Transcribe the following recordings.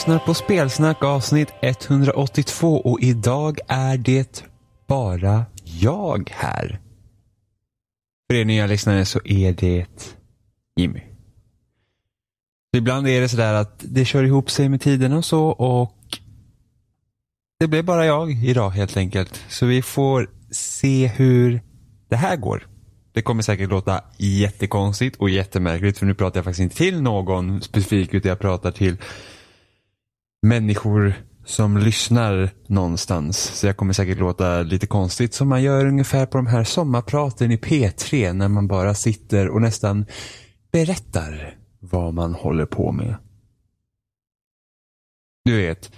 lyssnar på Spelsnack avsnitt 182 och idag är det bara jag här. För er nya lyssnare så är det Jimmy. Så ibland är det sådär att det kör ihop sig med tiden och så och det blev bara jag idag helt enkelt. Så vi får se hur det här går. Det kommer säkert låta jättekonstigt och jättemärkligt för nu pratar jag faktiskt inte till någon specifik utan jag pratar till människor som lyssnar någonstans. Så jag kommer säkert låta lite konstigt som man gör ungefär på de här sommarpraten i P3 när man bara sitter och nästan berättar vad man håller på med. Du vet,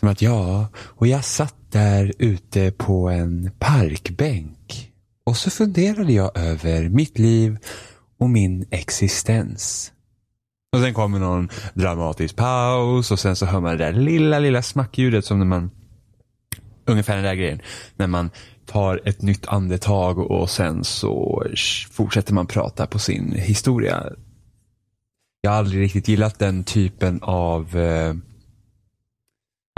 som att ja, och jag satt där ute på en parkbänk och så funderade jag över mitt liv och min existens. Och sen kommer någon dramatisk paus och sen så hör man det där lilla, lilla smackljudet som när man, ungefär den där grejen, när man tar ett nytt andetag och sen så fortsätter man prata på sin historia. Jag har aldrig riktigt gillat den typen av eh,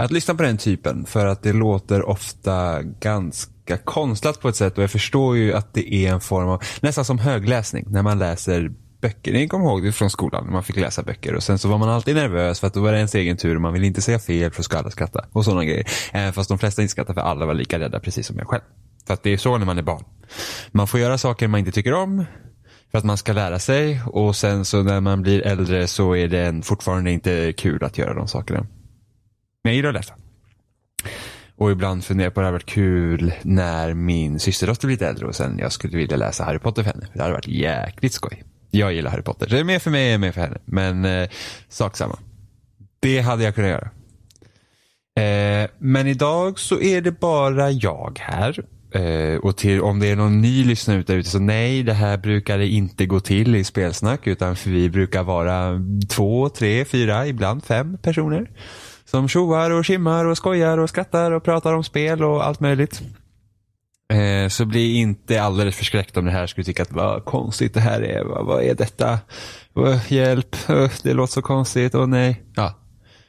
att lyssna på den typen för att det låter ofta ganska konstlat på ett sätt och jag förstår ju att det är en form av, nästan som högläsning när man läser böcker. Ni kommer ihåg det från skolan när man fick läsa böcker och sen så var man alltid nervös för att då var det ens egen tur och man ville inte säga fel för att skulle alla skratta och sådana grejer. Även fast de flesta inte skrattade. för alla var lika rädda precis som jag själv. För att det är så när man är barn. Man får göra saker man inte tycker om för att man ska lära sig och sen så när man blir äldre så är det fortfarande inte kul att göra de sakerna. Men jag gillar att läsa. Och ibland funderar jag på att det hade varit kul när min systerdotter blir lite äldre och sen jag skulle vilja läsa Harry Potter för henne. Det hade varit jäkligt skoj. Jag gillar Harry Potter. Det är mer för mig än mer för henne. Men eh, sak samma. Det hade jag kunnat göra. Eh, men idag så är det bara jag här. Eh, och till, om det är någon ny lyssnare ute ute så nej, det här brukar det inte gå till i spelsnack utan för vi brukar vara två, tre, fyra, ibland fem personer. Som tjoar och skimmar och skojar och skrattar och pratar om spel och allt möjligt. Eh, så bli inte alldeles förskräckt om det här skulle tycka att vad konstigt det här är. Vad, vad är detta? Oh, hjälp, oh, det låter så konstigt. Åh oh, nej. Ja,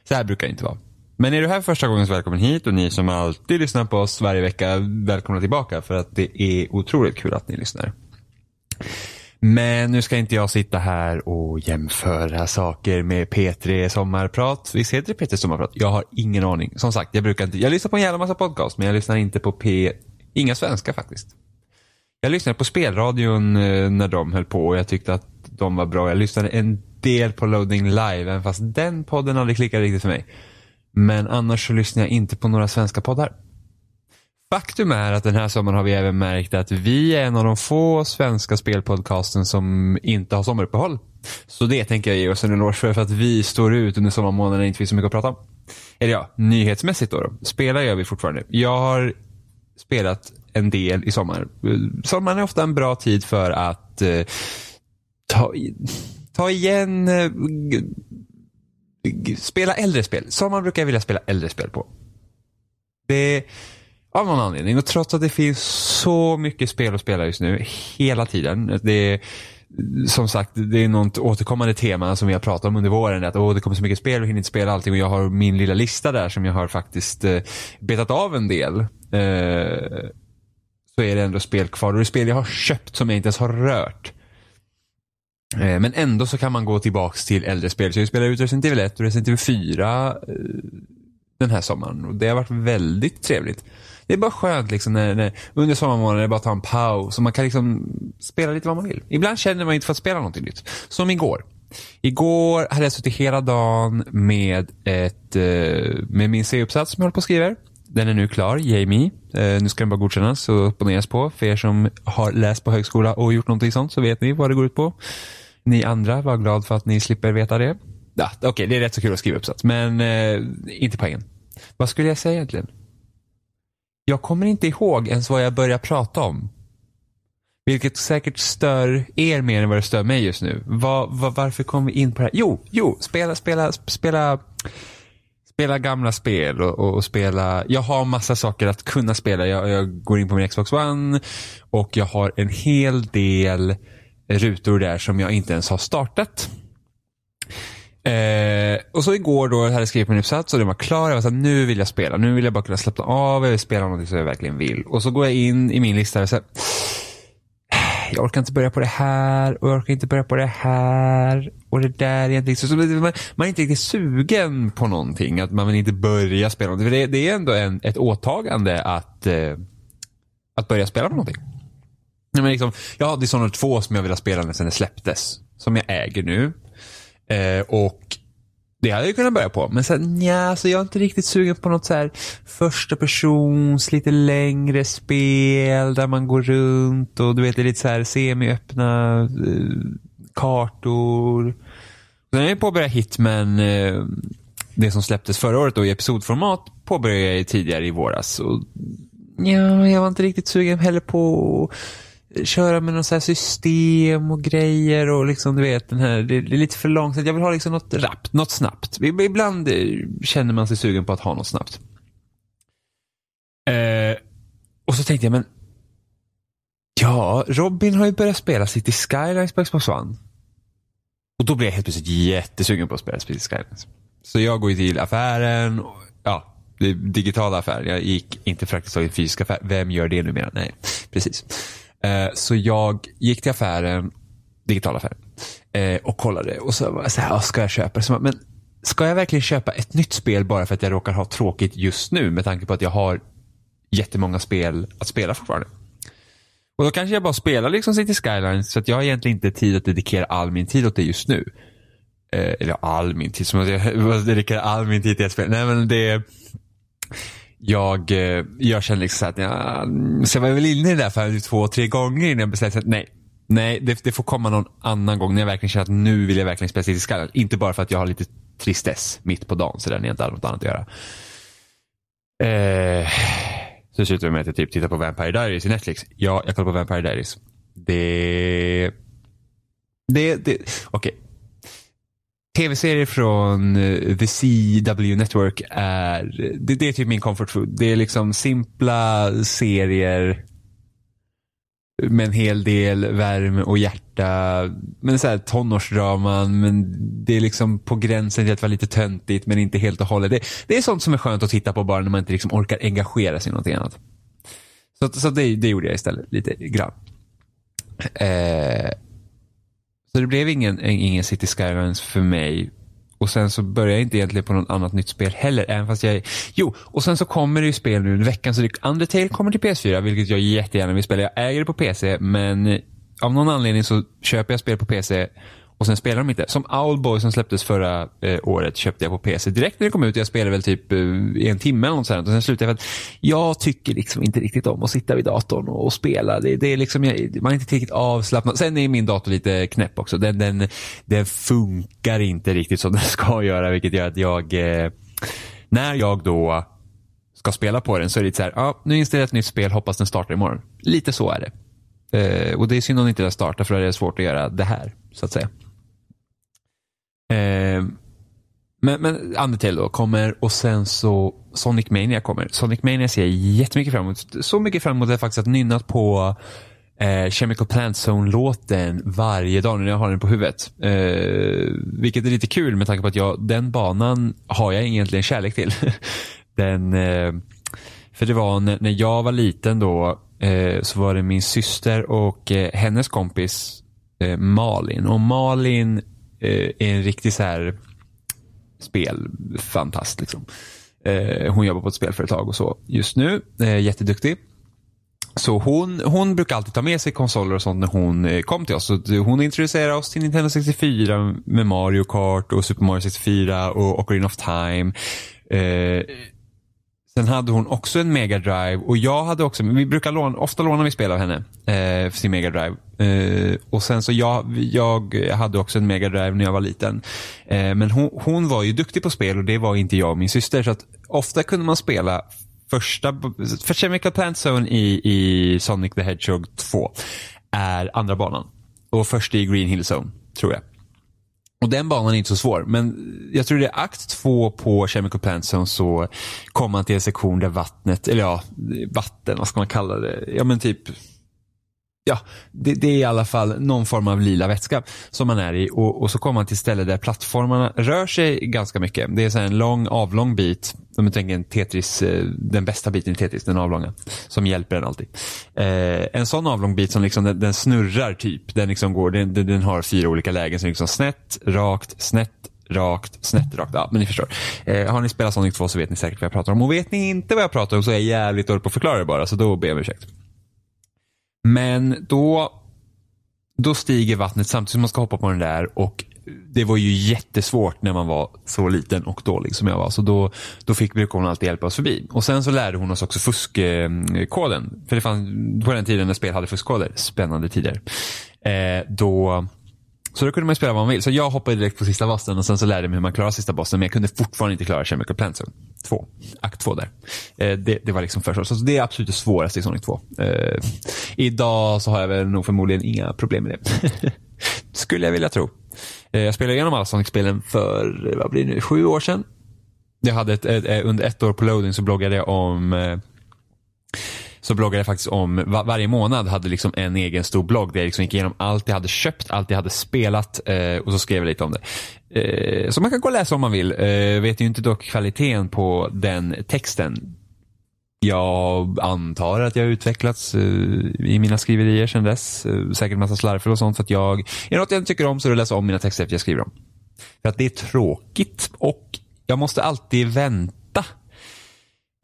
så här brukar det inte vara. Men är du här första gången så välkommen hit och ni som alltid lyssnar på oss varje vecka, välkomna tillbaka för att det är otroligt kul att ni lyssnar. Men nu ska inte jag sitta här och jämföra saker med P3 Sommarprat. Visst heter det P3 Sommarprat? Jag har ingen aning. Som sagt, jag brukar inte, jag lyssnar på en jävla massa podcast men jag lyssnar inte på P, inga svenska faktiskt. Jag lyssnade på spelradion eh, när de höll på och jag tyckte att de var bra. Jag lyssnade en del på Loading Live, även fast den podden aldrig klickade riktigt för mig. Men annars så lyssnar jag inte på några svenska poddar. Faktum är att den här sommaren har vi även märkt att vi är en av de få svenska spelpodcasten som inte har sommaruppehåll. Så det tänker jag ge oss en eloge för, för att vi står ut under sommarmånaderna och inte finns så mycket att prata om. Eller ja, nyhetsmässigt då. då. Spelar gör vi fortfarande. Jag har spelat en del i sommar. Sommaren är ofta en bra tid för att eh, ta, ta igen eh, spela äldre spel. Sommaren brukar jag vilja spela äldre spel på. Det av någon anledning. Och trots att det finns så mycket spel att spela just nu, hela tiden. Det är, som sagt, det är något återkommande tema som vi har pratat om under våren. Att åh, det kommer så mycket spel och hinner inte spela allting. Och jag har min lilla lista där som jag har faktiskt eh, betat av en del. Eh, så är det ändå spel kvar. Och det är spel jag har köpt som jag inte ens har rört. Eh, men ändå så kan man gå tillbaks till äldre spel. Så jag spelar ut Resident Evil 1 och Resident Evil 4 eh, den här sommaren. Och det har varit väldigt trevligt. Det är bara skönt liksom när, när under sommarmånaderna, bara ta en paus och man kan liksom spela lite vad man vill. Ibland känner man inte för att spela någonting nytt. Som igår. Igår hade jag suttit hela dagen med, ett, eh, med min C-uppsats som jag håller på att skriva. Den är nu klar, Jamie. Eh, nu ska den bara godkännas och opponeras på. För er som har läst på högskola och gjort någonting sånt så vet ni vad det går ut på. Ni andra, var glad för att ni slipper veta det. Ja, Okej, okay, det är rätt så kul att skriva uppsats, men eh, inte poängen. Vad skulle jag säga egentligen? Jag kommer inte ihåg ens vad jag började prata om. Vilket säkert stör er mer än vad det stör mig just nu. Var, var, varför kom vi in på det här? Jo, jo, spela, spela, spela, spela gamla spel och, och, och spela. Jag har massa saker att kunna spela. Jag, jag, går in på min Xbox One och jag har en hel del rutor där som jag inte ens har startat. Eh, och så igår då hade jag skrivit min uppsats och den var klar. Jag var såhär, nu vill jag spela. Nu vill jag bara kunna slappna av. Jag vill spela något som jag verkligen vill. Och så går jag in i min lista och säger jag orkar inte börja på det här och jag orkar inte börja på det här och det där är inte så, man, man är inte riktigt sugen på någonting. Att man vill inte börja spela någonting. För det, det är ändå en, ett åtagande att, eh, att börja spela på någonting. Men liksom, jag har Dishonored 2 som jag vill ha spelat sedan det släpptes. Som jag äger nu. Eh, och det hade jag kunnat börja på. Men sen, nja, så jag är inte riktigt sugen på något så här första persons, lite längre spel där man går runt och du vet, det är lite så här semiöppna eh, kartor. Sen har jag påbörjat Hitman, eh, det som släpptes förra året då i episodformat, påbörjade jag tidigare i våras. Och, ja, jag var inte riktigt sugen heller på köra med något så system och grejer och liksom du vet den här, det är lite för långsamt. Jag vill ha liksom något rappt, något snabbt. Ibland eh, känner man sig sugen på att ha något snabbt. Eh, och så tänkte jag, men ja, Robin har ju börjat spela City Skylines på Xbox One. Och då blev jag helt plötsligt jättesugen på att spela City Skylines. Så jag går ju till affären, och, ja, digitala affären. Jag gick inte praktiskt taget fysisk affär. Vem gör det numera? Nej, precis. Eh, så jag gick till affären, digitalaffären, eh, och kollade och så var jag så här, ska jag köpa det? Men ska jag verkligen köpa ett nytt spel bara för att jag råkar ha tråkigt just nu med tanke på att jag har jättemånga spel att spela fortfarande? Och då kanske jag bara spelar liksom City Skylines så att jag har egentligen inte tid att dedikera all min tid åt det just nu. Eh, eller all min tid, som att jag dedikerar all min tid till ett spel. Nej men det jag, eh, jag kände liksom att ja, så jag var väl inne i det där för två, tre gånger innan jag bestämde att nej, nej det, det, får komma någon annan gång när jag verkligen känner att nu vill jag verkligen spela i skallen. Inte bara för att jag har lite tristess mitt på dagen så där när jag inte har något annat att göra. Eh, så slutade det med att jag typ tittar på Vampire Diaries i Netflix. Ja, jag kollar på Vampire Diaries. Det... Det, det, okej. Okay tv-serier från eh, The CW Network är, det, det, är typ min comfort food. Det är liksom simpla serier med en hel del värme och hjärta. Men så här tonårsdraman, men det är liksom på gränsen till att vara lite töntigt men inte helt och hållet. Det, det är sånt som är skönt att titta på bara när man inte liksom orkar engagera sig i någonting annat. Så, så det, det gjorde jag istället lite grann. Eh, så det blev ingen, eh, ingen City Skylines för mig. Och sen så började jag inte egentligen på något annat nytt spel heller. Även fast jag, jo, och sen så kommer det ju spel nu i veckan. Så det, Undertale kommer till PS4, vilket jag jättegärna vill spela. Jag äger det på PC, men eh, av någon anledning så köper jag spel på PC och sen spelar de inte. Som Owlboy som släpptes förra eh, året köpte jag på PC direkt när det kom ut. Jag spelade väl typ eh, i en timme eller något sånt. Och sen slutade jag för att jag tycker liksom inte riktigt om att sitta vid datorn och, och spela. Det, det, är liksom, jag, man är inte tillräckligt avslappnad. Sen är min dator lite knäpp också. Den, den, den funkar inte riktigt som den ska göra. Vilket gör att jag, eh, när jag då ska spela på den så är det lite så här, ah, nu installerar jag ett nytt spel, hoppas den startar imorgon. Lite så är det. Eh, och det är synd om den inte startar för det är svårt att göra det här, så att säga. Eh, men, men Undertale då kommer och sen så Sonic Mania kommer. Sonic Mania ser jag jättemycket fram emot. Så mycket fram emot att jag faktiskt har nynnat på eh, Chemical Plant Zone-låten varje dag när jag har den på huvudet. Eh, vilket är lite kul med tanke på att jag, den banan har jag egentligen kärlek till. den, eh, för det var när, när jag var liten då eh, så var det min syster och eh, hennes kompis eh, Malin. Och Malin Eh, är en riktig så här spelfantast. Liksom. Eh, hon jobbar på ett spelföretag och så just nu. Eh, jätteduktig. Så hon, hon brukar alltid ta med sig konsoler och sånt när hon kom till oss. Så hon introducerade oss till Nintendo 64 med Mario Kart och Super Mario 64 och Ocarina of Time. Sen hade hon också en Mega Drive och jag hade också, vi brukar låna, ofta låna vi spel av henne eh, för sin Mega Drive. Eh, och sen så jag, jag hade också en Mega Drive när jag var liten. Eh, men hon, hon var ju duktig på spel och det var inte jag och min syster. Så att ofta kunde man spela första, för Chemical Plant Zone i, i Sonic the Hedgehog 2 är andra banan. Och först i Green Hill Zone, tror jag. Och den banan är inte så svår, men jag tror det är akt två på Chemical Plant Zone så kommer man till en sektion där vattnet, eller ja, vatten, vad ska man kalla det? Ja men typ ja, det, det, är i alla fall någon form av lila vätska som man är i och, och så kommer man till ställe där plattformarna rör sig ganska mycket. Det är så en lång avlång bit, om du tänker en Tetris, eh, den bästa biten i Tetris, den avlånga, som hjälper en alltid. Eh, en sån avlång bit som liksom den, den snurrar typ, den liksom går, den, den, har fyra olika lägen, så liksom snett, rakt, snett, rakt, snett, rakt. Ja, men ni förstår. Eh, har ni spelat Sonic 2 så vet ni säkert vad jag pratar om. Och vet ni inte vad jag pratar om så är jag jävligt dålig på att förklara det bara, så då ber jag om ursäkt. Men då, då stiger vattnet samtidigt som man ska hoppa på den där och det var ju jättesvårt när man var så liten och dålig som jag var. Så då, då fick hon alltid hjälpa oss förbi. Och sen så lärde hon oss också fuskkoden. För det fanns på den tiden när spel hade fuskkoder, spännande tider. Eh, då så då kunde man spela vad man vill. Så jag hoppade direkt på sista bossen och sen så lärde jag mig hur man klarar sista bossen. Men jag kunde fortfarande inte klara Chemical Plant Zone 2. Akt 2 där. Eh, det, det, var liksom första. Så det är absolut det svåraste i Sonic 2. Eh, idag så har jag väl nog förmodligen inga problem med det. Skulle jag vilja tro. Eh, jag spelade igenom alla Sonic-spelen för, eh, vad blir det nu, sju år sedan. Jag hade ett, ett, eh, under ett år på loading så bloggade jag om så bloggade jag faktiskt om, var, varje månad hade liksom en egen stor blogg där jag liksom gick igenom allt jag hade köpt, allt jag hade spelat eh, och så skrev jag lite om det. Eh, så man kan gå och läsa om man vill. Eh, vet ju inte dock kvaliteten på den texten. Jag antar att jag har utvecklats eh, i mina skriverier sedan dess. Eh, säkert massa slarvfel och sånt för att jag, är det något jag inte tycker om så är det att läsa om mina texter efter jag skriver dem. För att det är tråkigt och jag måste alltid vänta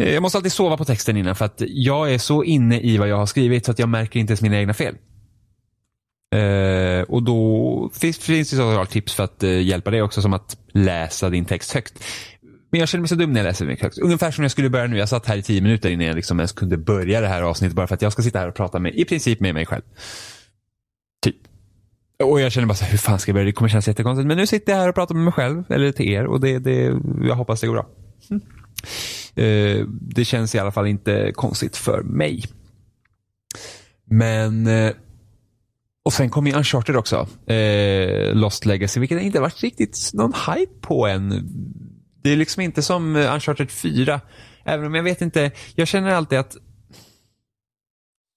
eh, jag måste alltid sova på texten innan för att jag är så inne i vad jag har skrivit så att jag märker inte ens mina egna fel. Uh, och då finns, finns det såklart tips för att uh, hjälpa dig också som att läsa din text högt. Men jag känner mig så dum när jag läser mycket högt. Ungefär som jag skulle börja nu. Jag satt här i tio minuter innan jag liksom ens kunde börja det här avsnittet bara för att jag ska sitta här och prata med, i princip med mig själv. Typ. Och jag känner bara så här, hur fan ska jag börja? Det kommer kännas jättekonstigt. Men nu sitter jag här och pratar med mig själv, eller till er och det, det, jag hoppas det går bra. Mm. Det känns i alla fall inte konstigt för mig. Men eh, och sen kom ju Uncharted också. Eh, Lost Legacy, vilket inte varit riktigt någon hype på än. Det är liksom inte som eh, Uncharted 4. Även om jag vet inte, jag känner alltid att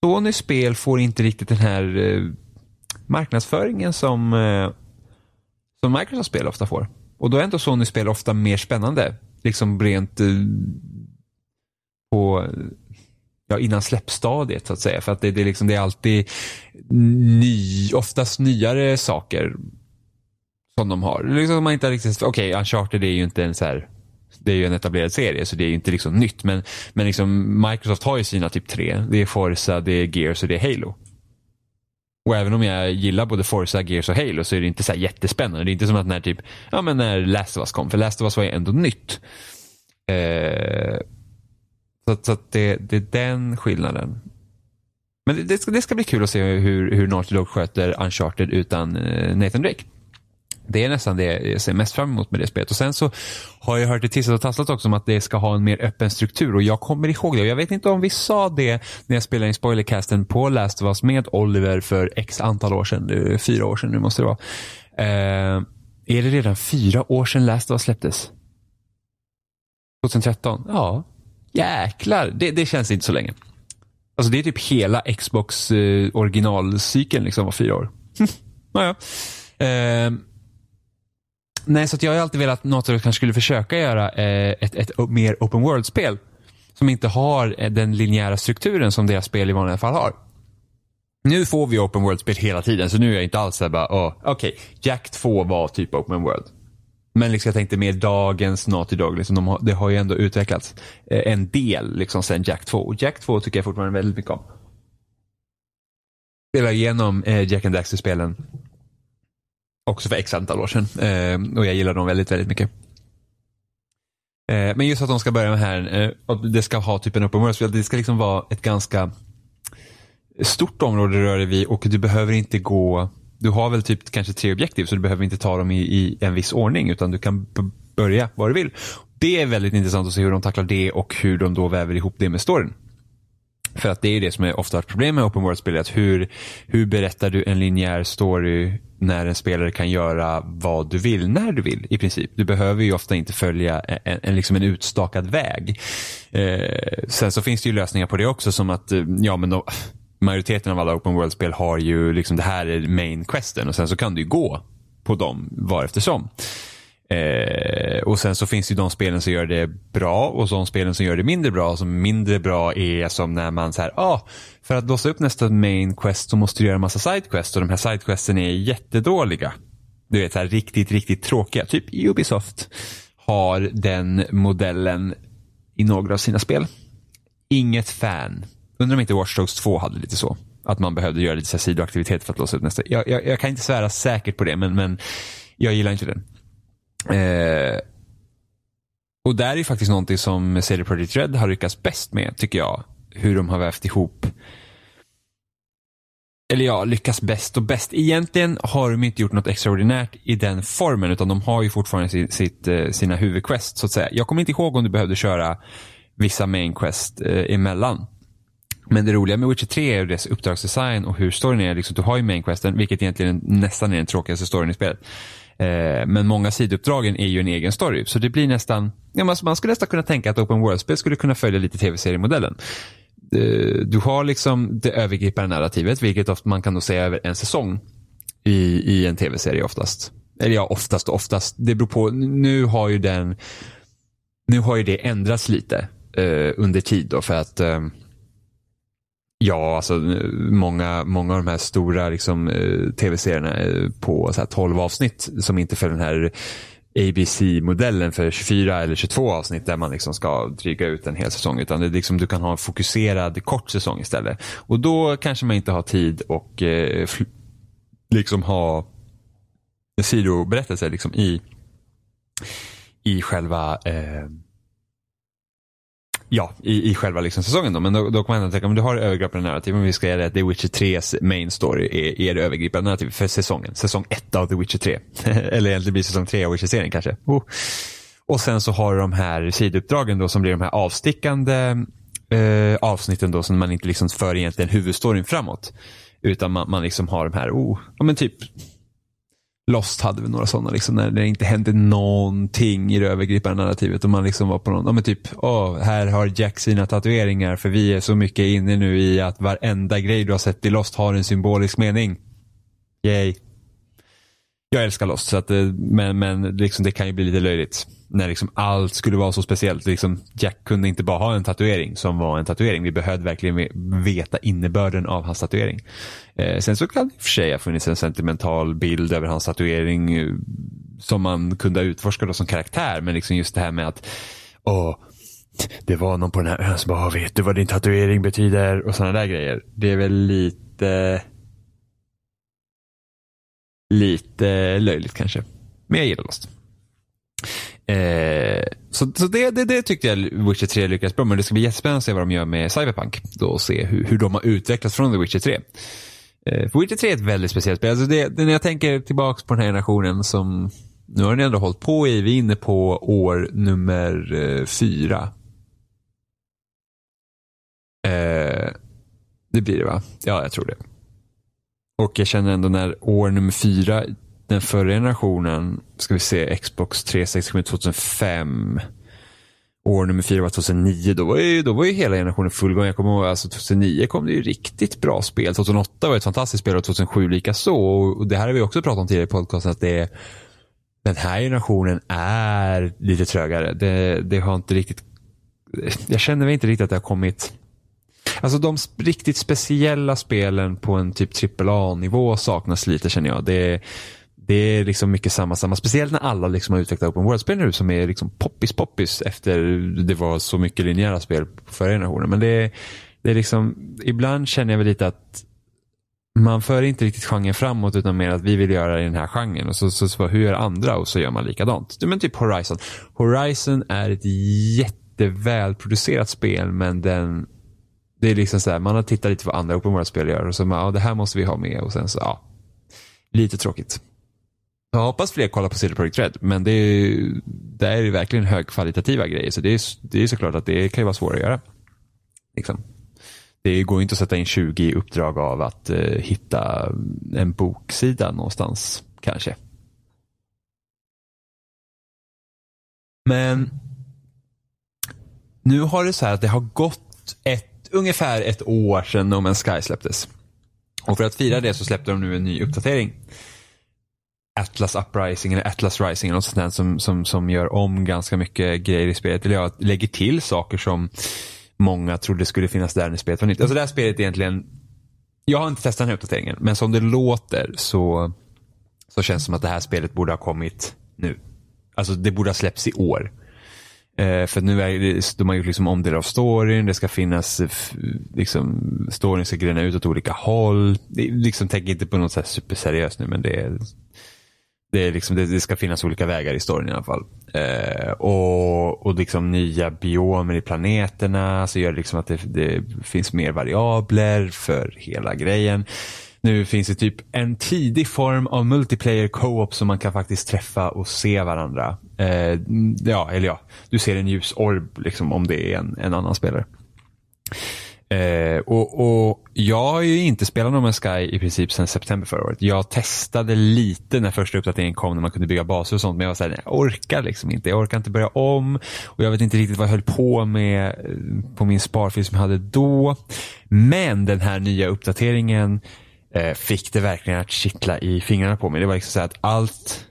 Sonys spel får inte riktigt den här eh, marknadsföringen som, eh, som Microsoft spel ofta får. Och då är ändå Sonys spel ofta mer spännande liksom rent eh, på ja, innan släppstadiet så att säga. För att det, det, liksom, det är alltid ny, oftast nyare saker som de har. Liksom man inte riktigt, okej, okay, Uncharted är ju inte en så här det är ju en etablerad serie så det är ju inte liksom nytt men, men liksom Microsoft har ju sina typ tre. Det är Forza, det är Gears och det är Halo. Och även om jag gillar både Forza, Gears och Halo så är det inte så jättespännande. Det är inte som att när typ, ja men när Last of Us kom, för Last of Us var ju ändå nytt. Eh, så, så att det, det är den skillnaden. Men det, det, ska, det ska bli kul att se hur, hur Naughty Dog sköter Uncharted utan eh, Nathan Drake. Det är nästan det jag ser mest fram emot med det spelet. Och sen så har jag hört det tissat och tasslat också om att det ska ha en mer öppen struktur och jag kommer ihåg det. Och jag vet inte om vi sa det när jag spelade in spoilercasten på Last of Us med Oliver för x antal år sedan. Fyra år sedan nu måste det vara. Eh, är det redan fyra år sedan Last of Us släpptes? 2013? Ja. Jäklar, det, det känns inte så länge. Alltså det är typ hela Xbox eh, originalcykeln liksom var fyra år. naja. Eh, Nej, så jag har alltid velat att Naughty kanske skulle försöka göra eh, ett, ett mer open world-spel. Som inte har eh, den linjära strukturen som deras spel i vanliga fall har. Nu får vi open world-spel hela tiden, så nu är jag inte alls såhär bara, oh, okej, okay, Jack 2 var typ open world. Men liksom jag tänkte mer dagens Naughty Dog, liksom de har, det har ju ändå utvecklats eh, en del liksom sen Jack 2. Och Jack 2 tycker jag fortfarande väldigt mycket om. Spelar igenom eh, Jack and Daxter-spelen Också för x antal år sedan. Eh, och jag gillar dem väldigt, väldigt mycket. Eh, men just att de ska börja med här, eh, och det ska ha typ en open world, det ska liksom vara ett ganska stort område rör det vid och du behöver inte gå, du har väl typ kanske tre objektiv så du behöver inte ta dem i, i en viss ordning utan du kan börja var du vill. Det är väldigt intressant att se hur de tacklar det och hur de då väver ihop det med storyn. För att det är det som är ofta ett problem med open world-spel. Hur, hur berättar du en linjär story när en spelare kan göra vad du vill när du vill i princip. Du behöver ju ofta inte följa en, en, liksom en utstakad väg. Eh, sen så finns det ju lösningar på det också som att, eh, ja men då, majoriteten av alla open world-spel har ju liksom det här är main questen och sen så kan du ju gå på dem var eftersom. Eh, och sen så finns det ju de spelen som gör det bra och de spelen som gör det mindre bra. Som mindre bra är som när man så här, ah, för att låsa upp nästa main quest så måste du göra en massa sidequests och de här sidequesten är jättedåliga. Du vet, så här, riktigt, riktigt tråkiga. Typ Ubisoft har den modellen i några av sina spel. Inget fan. Undrar om inte Watch Dogs 2 hade lite så. Att man behövde göra lite sidoaktivitet för att låsa upp nästa. Jag, jag, jag, kan inte svära säkert på det men, men jag gillar inte den. Eh, och där är faktiskt någonting som CD Projekt Red har lyckats bäst med tycker jag. Hur de har vävt ihop eller ja, lyckas bäst och bäst. Egentligen har de inte gjort något extraordinärt i den formen utan de har ju fortfarande sitt, sitt sina huvudquest så att säga. Jag kommer inte ihåg om du behövde köra vissa main quest eh, emellan. Men det roliga med Witcher 3 är dess uppdragsdesign och hur storyn är. Liksom, du har ju main questen, vilket egentligen nästan är den tråkigaste storyn i spelet. Eh, men många sidouppdragen är ju en egen story. Så det blir nästan, ja, man, alltså, man skulle nästan kunna tänka att Open World-spel skulle kunna följa lite tv-seriemodellen. Eh, du har liksom det övergripande narrativet, vilket ofta man kan då säga över en säsong i, i en tv-serie oftast. Eller ja, oftast och oftast. Det beror på. Nu har ju den nu har ju det ändrats lite eh, under tid då för att eh, Ja, alltså eh, många, många av de här stora liksom, eh, tv-serierna eh, på så här, 12 avsnitt som inte följer den här ABC-modellen för 24 eller 22 avsnitt där man liksom ska dryga ut en hel säsong. Utan det är liksom, du kan ha en fokuserad kort säsong istället. Och då kanske man inte har tid och eh, liksom ha sidoberättelser liksom i, i själva eh, Ja, i, i själva liksom säsongen då. Men då, då kan man ändå tänka, om du har övergripande narrativ, om vi ska göra det, The Witcher 3s main story är, är det övergripande narrativ för säsongen. Säsong 1 av The Witcher 3. Eller egentligen blir säsong 3 av Witcher-serien kanske. Oh. Och sen så har du de här sidouppdragen då som blir de här avstickande eh, avsnitten då som man inte liksom för egentligen huvudstoryn framåt. Utan man, man liksom har de här, oh, ja men typ Lost hade vi några sådana, liksom, när det inte hände någonting i det övergripande narrativet. Och man liksom var på någon, ja men typ, oh, här har Jack sina tatueringar för vi är så mycket inne nu i att varenda grej du har sett i Lost har en symbolisk mening. Yay. Jag älskar Lost, så att, eh, men, men liksom, det kan ju bli lite löjligt. När liksom allt skulle vara så speciellt. Liksom, Jack kunde inte bara ha en tatuering som var en tatuering. Vi behövde verkligen veta innebörden av hans tatuering. Eh, sen så kan det i och för sig ha funnits en sentimental bild över hans tatuering eh, som man kunde ha då som karaktär. Men liksom just det här med att åh, det var någon på den här ön som bara, vet du vad din tatuering betyder? Och sådana där grejer. Det är väl lite lite löjligt kanske. Men jag gillar Lost. Eh, så så det, det, det, tyckte jag Witcher 3 lyckades bra med. Det ska bli jättespännande att se vad de gör med Cyberpunk. Då och se hur, hur de har utvecklats från The Witcher 3. Eh, för Witcher 3 är ett väldigt speciellt spel. Alltså det, det, när jag tänker tillbaka på den här generationen som nu har ni ändå hållit på i. Vi är inne på år nummer eh, fyra. Eh, det blir det va? Ja, jag tror det. Och jag känner ändå när år nummer fyra, den förra generationen, ska vi se, Xbox 360 2005. År nummer fyra var 2009, då var ju, då var ju hela generationen fullgång. Jag kommer ihåg, alltså 2009 kom det ju riktigt bra spel. 2008 var ett fantastiskt spel och 2007 lika så. Och det här har vi också pratat om tidigare i podcasten, att det, den här generationen är lite trögare. Det, det har inte riktigt, jag känner mig inte riktigt att det har kommit Alltså de riktigt speciella spelen på en typ AAA-nivå saknas lite känner jag. Det, det är liksom mycket samma, samma. Speciellt när alla liksom har utvecklat Open World-spel nu som är liksom poppis poppis efter det var så mycket linjära spel på förra generationen. Men det, det är liksom, ibland känner jag väl lite att man för inte riktigt genren framåt utan mer att vi vill göra i den här genren. Och så, så, så hur gör andra och så gör man likadant. Men typ Horizon. Horizon är ett jättevälproducerat spel men den det är liksom så här, man har tittat lite på andra open world-spel gör och så ja, det här måste vi ha med och sen så, ja. Lite tråkigt. Jag hoppas fler kollar på CD Projekt Red, men det är, det är verkligen högkvalitativa grejer, så det är, det är såklart att det kan ju vara svårare att göra. Liksom. Det går inte att sätta in 20 uppdrag av att eh, hitta en boksida någonstans, kanske. Men nu har det så här att det har gått ett ungefär ett år sedan No Man's Sky släpptes. Och för att fira det så släppte de nu en ny uppdatering. Atlas Uprising eller Atlas Rising eller något sånt där som, som, som gör om ganska mycket grejer i spelet. Eller jag lägger till saker som många trodde skulle finnas där när spelet var nytt. Alltså det här spelet egentligen, jag har inte testat den här uppdateringen, men som det låter så, så känns det som att det här spelet borde ha kommit nu. Alltså det borde ha släppts i år. Eh, för nu är det, de har gjort liksom omdelar av storyn, det ska finnas, eh, liksom, storyn ska grena ut åt olika håll. Det, liksom, tänk inte på något så här superseriöst nu men det är, det, är liksom, det, det, ska finnas olika vägar i storyn i alla fall. Eh, och, och liksom nya biomer i planeterna, så gör det liksom att det, det finns mer variabler för hela grejen. Nu finns det typ en tidig form av multiplayer co-op som man kan faktiskt träffa och se varandra. Eh, ja, eller ja, du ser en ljus orb liksom, om det är en, en annan spelare. Eh, och, och, Jag har ju inte spelat No Man's Sky i princip sedan september förra året. Jag testade lite när första uppdateringen kom när man kunde bygga baser och sånt. Men jag var såhär, jag orkar liksom inte. Jag orkar inte börja om. Och jag vet inte riktigt vad jag höll på med eh, på min sparfil som jag hade då. Men den här nya uppdateringen eh, fick det verkligen att kittla i fingrarna på mig. Det var liksom så att allt...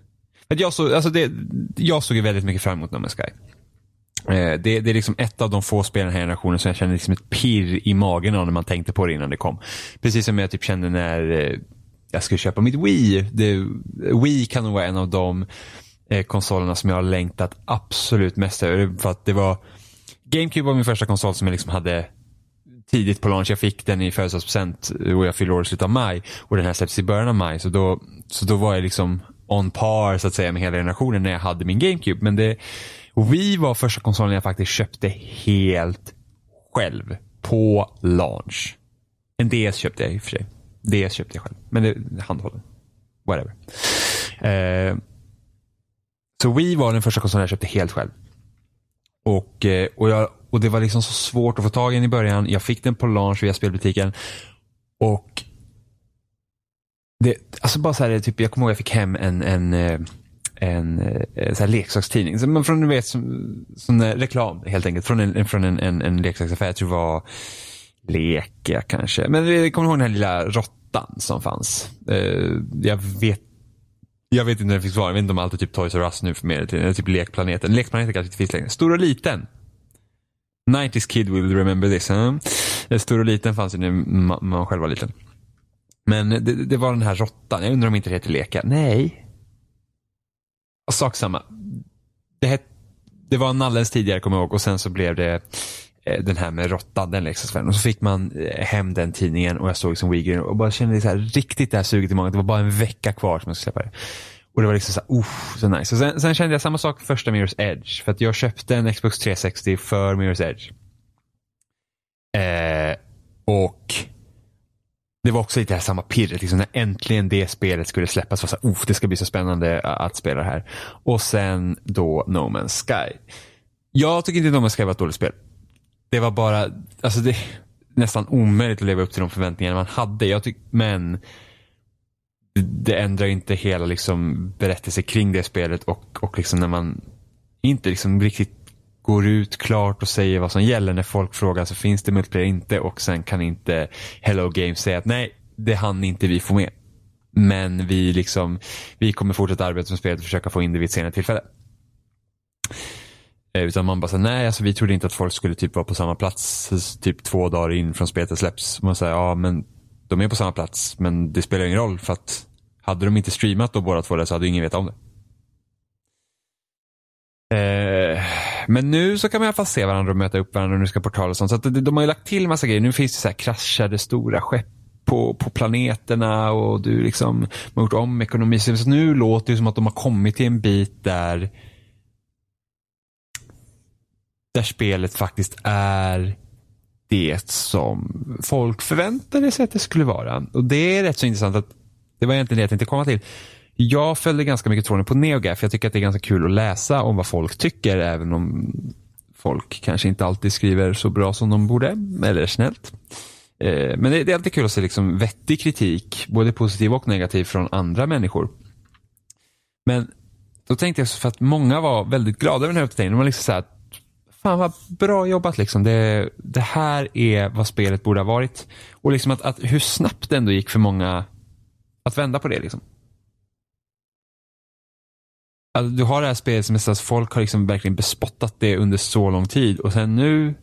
Jag, såg, alltså det, jag såg väldigt mycket fram emot No Man's Sky. Eh, det, det, är liksom ett av de få spel den här generationen som jag känner liksom ett pirr i magen av när man tänkte på det innan det kom. Precis som jag typ kände när eh, jag skulle köpa mitt Wii. Det, Wii kan nog vara en av de eh, konsolerna som jag har längtat absolut mest över. För att det var GameCube var min första konsol som jag liksom hade tidigt på launch. Jag fick den i födelsedagspresent eh, och jag fyller år i slutet av maj. Och den här släpps i början av maj. Så då, så då var jag liksom on par så att säga med hela generationen när jag hade min GameCube. Men det, Wii var första konsolen jag faktiskt köpte helt själv på launch. En DS köpte jag i och för sig. DS köpte jag själv. Men det är handhållen. Whatever. Eh, så Wii var den första konsolen jag köpte helt själv. Och, eh, och, jag, och det var liksom så svårt att få tag i den i början. Jag fick den på launch via spelbutiken. Och det, alltså bara så här, typ, jag kommer ihåg att jag fick hem en, en, eh, en, en så här leksakstidning. Så, från, du vet, som, som reklam helt enkelt. Från en, från en, en, en leksaksaffär. Jag tror det var Leka kanske. Men jag kommer ihåg den här lilla råttan som fanns. Eh, jag vet jag vet inte när det finns kvar. Jag vet inte om allt är typ Toys R Us nu för mer. Eller typ Lekplaneten. Lekplaneten kanske inte finns längre. Stor och liten. 90s kid will remember this. Huh? Eh, stor och liten fanns ju när man själv var liten. Men det, det, var den här råttan. Jag undrar om inte det heter Leka. Nej. Sak samma. Det, det var Nallens tidigare kommer jag ihåg och sen så blev det eh, den här med råttan, liksom, den leksaksaffären. Och så fick man eh, hem den tidningen och jag såg liksom Weegreen och bara kände så här, riktigt det här suget i magen. Det var bara en vecka kvar som jag skulle släppa det. Och det var liksom så här, så nice. Och sen, sen, kände jag samma sak för första Mirror's Edge. För att jag köpte en Xbox 360 för Mirror's Edge. Eh, och det var också lite här samma pirret, liksom när äntligen det spelet skulle släppas. Var så här, det ska bli så spännande att spela det här. Och sen då No Man's Sky. Jag tycker inte No Man's Sky var ett dåligt spel. Det var bara, alltså det nästan omöjligt att leva upp till de förväntningar man hade. Jag tyck, men det ändrar inte hela liksom berättelsen kring det spelet och, och liksom när man inte liksom riktigt går ut klart och säger vad som gäller när folk frågar så finns det multiplayer inte och sen kan inte Hello Games säga att nej, det hann inte vi få med. Men vi liksom, vi kommer fortsätta arbeta med spelet och försöka få in det vid ett senare tillfälle. Eh, utan man bara säger nej, alltså vi trodde inte att folk skulle typ vara på samma plats typ två dagar in från spelet släpps. Man säger ja men de är på samma plats men det spelar ingen roll för att hade de inte streamat då båda två där så hade ingen vetat om det. Eh, men nu så kan man i alla fall se varandra och möta upp varandra och nu ska portaler och sånt. Så att de, har ju lagt till massa grejer. Nu finns det så här kraschade stora skepp på, på planeterna och du liksom har gjort om ekonomi. Så nu låter det som att de har kommit till en bit där där spelet faktiskt är det som folk förväntade sig att det skulle vara. Och det är rätt så intressant att det var egentligen det jag tänkte komma till. Jag följde ganska mycket tråden på NeoGaf. Jag tycker att det är ganska kul att läsa om vad folk tycker, även om folk kanske inte alltid skriver så bra som de borde, eller snällt. Eh, men det är alltid kul att se liksom vettig kritik, både positiv och negativ, från andra människor. Men då tänkte jag, för att många var väldigt glada över den här uppdateringen. De var liksom så här, fan vad bra jobbat liksom. Det, det här är vad spelet borde ha varit. Och liksom att, att hur snabbt det ändå gick för många att vända på det liksom. Alltså, du har det här spelet som är folk har liksom verkligen bespottat det under så lång tid och sen nu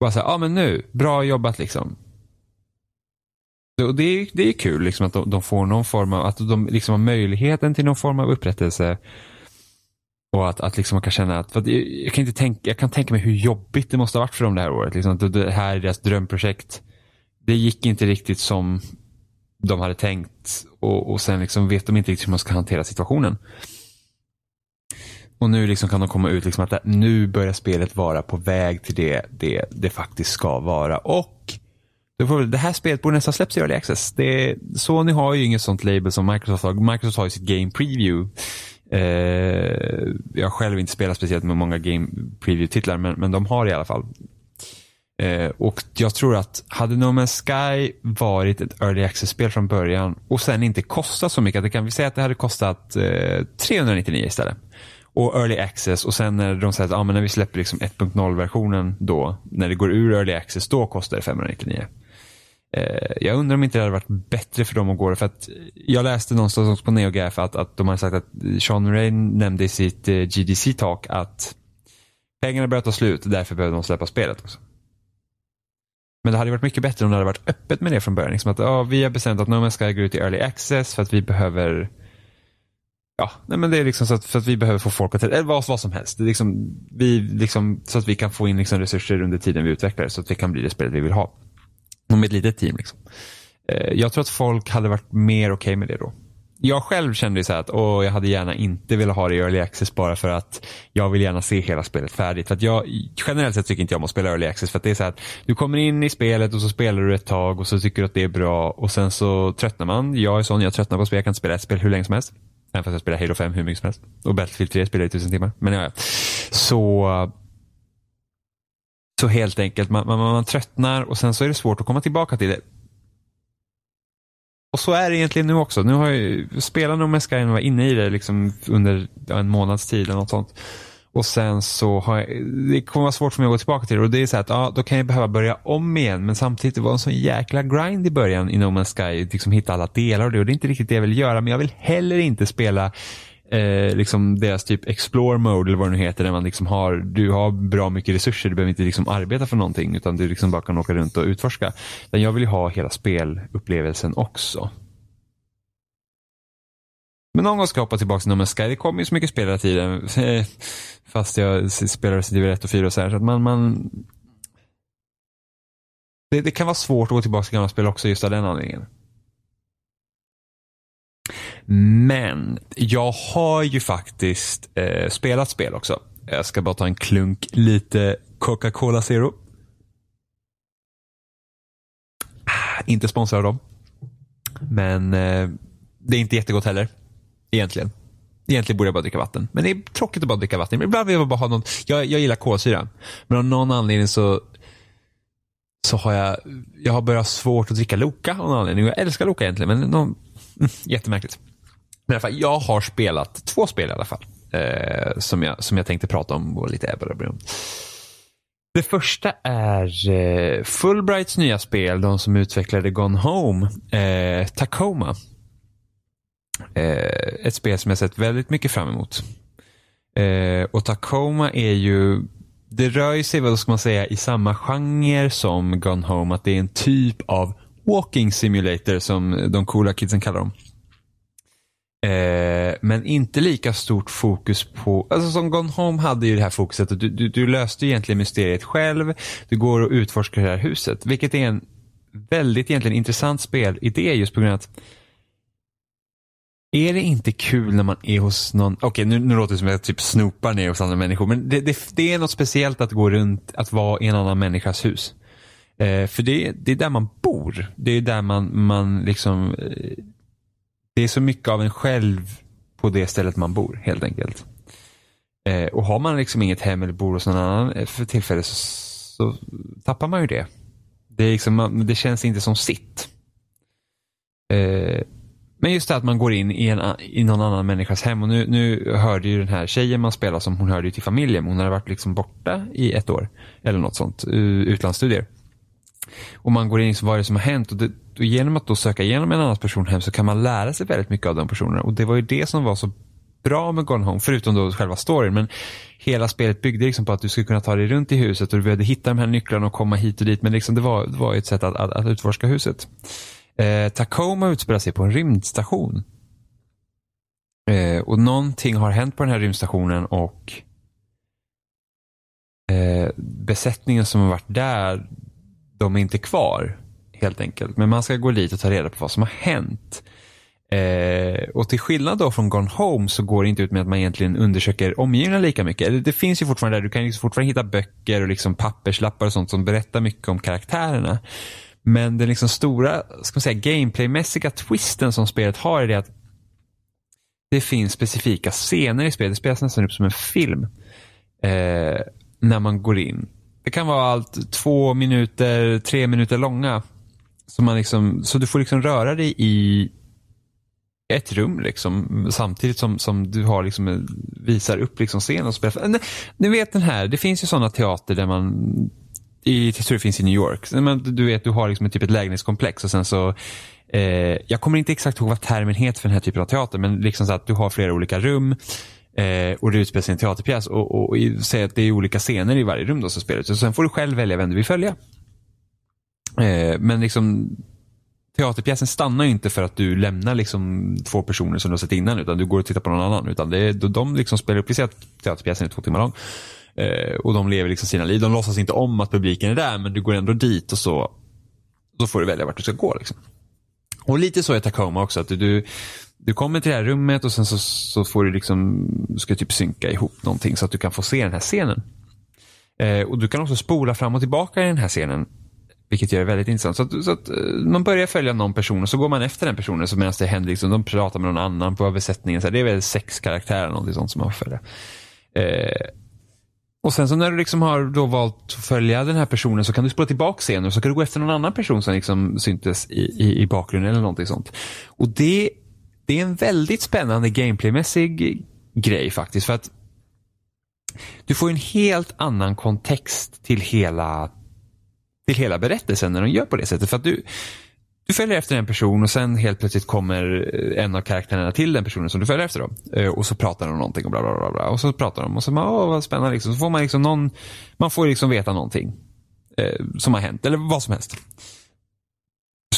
bara såhär, ja ah, men nu, bra jobbat liksom. Och det, är, det är kul liksom att de, de, får någon form av, att de liksom har möjligheten till någon form av upprättelse. Och att, att liksom man kan känna att, för att jag, kan inte tänka, jag kan tänka mig hur jobbigt det måste ha varit för dem det här året. Liksom, att det här är deras drömprojekt. Det gick inte riktigt som de hade tänkt och, och sen liksom vet de inte riktigt hur man ska hantera situationen. Och nu liksom kan de komma ut liksom att äh, nu börjar spelet vara på väg till det det, det faktiskt ska vara. Och det här spelet borde nästan släpps i Early Access. Det, Sony har ju inget sånt label som Microsoft har. Microsoft har ju sitt Game Preview. Eh, jag har själv inte spelat speciellt med många Game Preview-titlar men, men de har i alla fall. Eh, och jag tror att hade No Man's Sky varit ett Early Access-spel från början och sen inte kostat så mycket, att det kan vi säga att det hade kostat eh, 399 istället och early access och sen när de säger att ah, men när vi släpper liksom 1.0-versionen då, när det går ur early access, då kostar det 599. Eh, jag undrar om inte det hade varit bättre för dem att gå det. För att jag läste någonstans på NeoGaf att, att de har sagt att Sean Rain nämnde i sitt eh, GDC-talk att pengarna börjar ta slut, därför behöver de släppa spelet också. Men det hade varit mycket bättre om det hade varit öppet med det från början. Liksom att ja, vi har bestämt att No Man's Sky går ut i early access för att vi behöver Ja, nej men det är liksom så att, för att vi behöver få folk att, eller vad, vad som helst. Det är liksom, vi, liksom, så att vi kan få in liksom resurser under tiden vi utvecklar det så att vi kan bli det spelet vi vill ha. Och med ett litet team. Liksom. Eh, jag tror att folk hade varit mer okej okay med det då. Jag själv kände så att åh, jag hade gärna inte velat ha det i early access bara för att jag vill gärna se hela spelet färdigt. För att jag, generellt sett tycker inte jag om att spela early access för att det är så att du kommer in i spelet och så spelar du ett tag och så tycker du att det är bra och sen så tröttnar man. Jag är sån, jag tröttnar på spel, jag kan inte spela ett spel hur länge som helst. Även fast jag spelar Halo 5 hur mycket som helst. Och Battlefield 3 spelar i tusen timmar. Men ja, så så helt enkelt, man, man, man tröttnar och sen så är det svårt att komma tillbaka till det. Och så är det egentligen nu också. Nu har jag spelat No Man's Sky och var inne i det liksom under en månads tid eller något sånt. Och sen så har jag, det kommer vara svårt för mig att gå tillbaka till det och det är så här att ja, då kan jag behöva börja om igen men samtidigt det var en sån jäkla grind i början i No Man's Sky, liksom hitta alla delar och det och det är inte riktigt det jag vill göra men jag vill heller inte spela eh, liksom deras typ explore mode eller vad det nu heter där man liksom har, du har bra mycket resurser, du behöver inte liksom arbeta för någonting utan du liksom bara kan åka runt och utforska. Men jag vill ju ha hela spelupplevelsen också. Men någon gång ska jag hoppa tillbaka till No Man's Sky. Det kommer ju så mycket spel hela tiden. Fast jag spelar Resident Evil 1 och 4 och så här. Så att man, man... Det, det, kan vara svårt att gå tillbaka till gamla spel också just av den anledningen. Men jag har ju faktiskt eh, spelat spel också. Jag ska bara ta en klunk lite Coca-Cola Zero. Ah, inte sponsrad av dem. Men eh, det är inte jättegott heller. Egentligen. Egentligen borde jag bara dricka vatten. Men det är tråkigt att bara dricka vatten. Ibland vill jag bara ha någon, jag, jag gillar kolsyra. Men av någon anledning så så har jag, jag har börjat svårt att dricka Loka av någon anledning. Jag älskar Loka egentligen men någon, Mm, jättemärkligt. Men i alla fall, jag har spelat två spel i alla fall. Eh, som, jag, som jag tänkte prata om och lite Ebba Det första är eh, Fulbrights nya spel, de som utvecklade Gone Home, eh, Tacoma. Eh, ett spel som jag sett väldigt mycket fram emot. Eh, och Tacoma är ju, det rör sig vad ska man säga i samma genre som Gone Home, att det är en typ av walking simulator som de coola kidsen kallar dem. Eh, men inte lika stort fokus på, alltså som Gone Home hade ju det här fokuset att du, du, du löste egentligen mysteriet själv. Du går och utforskar det här huset, vilket är en väldigt egentligen intressant spelidé just på grund av att är det inte kul när man är hos någon, okej okay, nu, nu låter det som att jag typ snopar ner hos andra människor, men det, det, det, är något speciellt att gå runt, att vara i en annan människas hus. Eh, för det, det är där man bor. Det är där man, man liksom, eh, det är så mycket av en själv på det stället man bor helt enkelt. Eh, och har man liksom inget hem eller bor hos någon annan eh, för tillfället så, så tappar man ju det. Det, är liksom, det känns inte som sitt. Eh, men men just det att man går in i, en, i någon annan människas hem och nu, nu hörde ju den här tjejen man spelar som, hon hörde ju till familjen. Hon hade varit liksom borta i ett år eller något sånt, eh, utlandsstudier. Och man går in i vad är det som har hänt och, det, och genom att då söka igenom en annan person hem så kan man lära sig väldigt mycket av de personerna och det var ju det som var så bra med Gone Home, förutom då själva storyn. Men hela spelet byggde liksom på att du skulle kunna ta dig runt i huset och du behövde hitta de här nycklarna och komma hit och dit. Men liksom det, var, det var ett sätt att, att, att utforska huset. Eh, Tacoma utspelar sig på en rymdstation. Eh, och någonting har hänt på den här rymdstationen och eh, besättningen som har varit där, de är inte kvar helt enkelt. Men man ska gå dit och ta reda på vad som har hänt. Eh, och till skillnad då från Gone Home så går det inte ut med att man egentligen undersöker omgivningarna lika mycket. Det, det finns ju fortfarande där, du kan liksom fortfarande hitta böcker och liksom papperslappar och sånt som berättar mycket om karaktärerna. Men den liksom stora, ska man säga, gameplaymässiga twisten som spelet har är det att det finns specifika scener i spelet. Det spelas nästan upp som en film. Eh, när man går in. Det kan vara allt två minuter, tre minuter långa. Så, man liksom, så du får liksom röra dig i ett rum liksom, samtidigt som, som du har liksom, eh, visar upp liksom scenen och spelar. Ni vet den här, det finns ju sådana teater där man i, jag tror det finns i New York. Men du vet, du har liksom ett, typ ett lägenhetskomplex och sen så eh, jag kommer inte exakt ihåg vad termen heter för den här typen av teater men liksom så att du har flera olika rum eh, och det utspelar sig i en teaterpjäs och, och, och säg att det är olika scener i varje rum då som spelar ut. sen får du själv välja vem du vill följa. Eh, men liksom teaterpjäsen stannar ju inte för att du lämnar liksom två personer som du har sett innan utan du går och tittar på någon annan. Utan det är, de liksom spelar upp, vi säger att teaterpjäsen är två timmar lång. Eh, och de lever liksom sina liv. De låtsas inte om att publiken är där men du går ändå dit och så, så får du välja vart du ska gå. Liksom. Och lite så är Tacoma också. att du, du kommer till det här rummet och sen så, så får du liksom, du ska typ synka ihop någonting så att du kan få se den här scenen. Eh, och du kan också spola fram och tillbaka i den här scenen vilket gör det väldigt intressant. Så att, så att, eh, man börjar följa någon person och så går man efter den personen så medan det händer, liksom, de pratar med någon annan på besättningen. Så det är väl sex karaktärer eller någonting sånt som man får följa. Eh, och sen så när du liksom har då valt att följa den här personen så kan du spola tillbaka scenen och så kan du gå efter någon annan person som liksom syntes i, i, i bakgrunden eller någonting sånt. Och det, det är en väldigt spännande gameplaymässig grej faktiskt. För att du får en helt annan kontext till hela till hela berättelsen när de gör på det sättet. För att du, du följer efter en person och sen helt plötsligt kommer en av karaktärerna till den personen som du följer efter. Då. Eh, och så pratar de om någonting och bla bla bla. bla. Och så pratar de och så, åh vad spännande. Liksom. Så får man liksom någon, man får liksom veta någonting eh, som har hänt, eller vad som helst.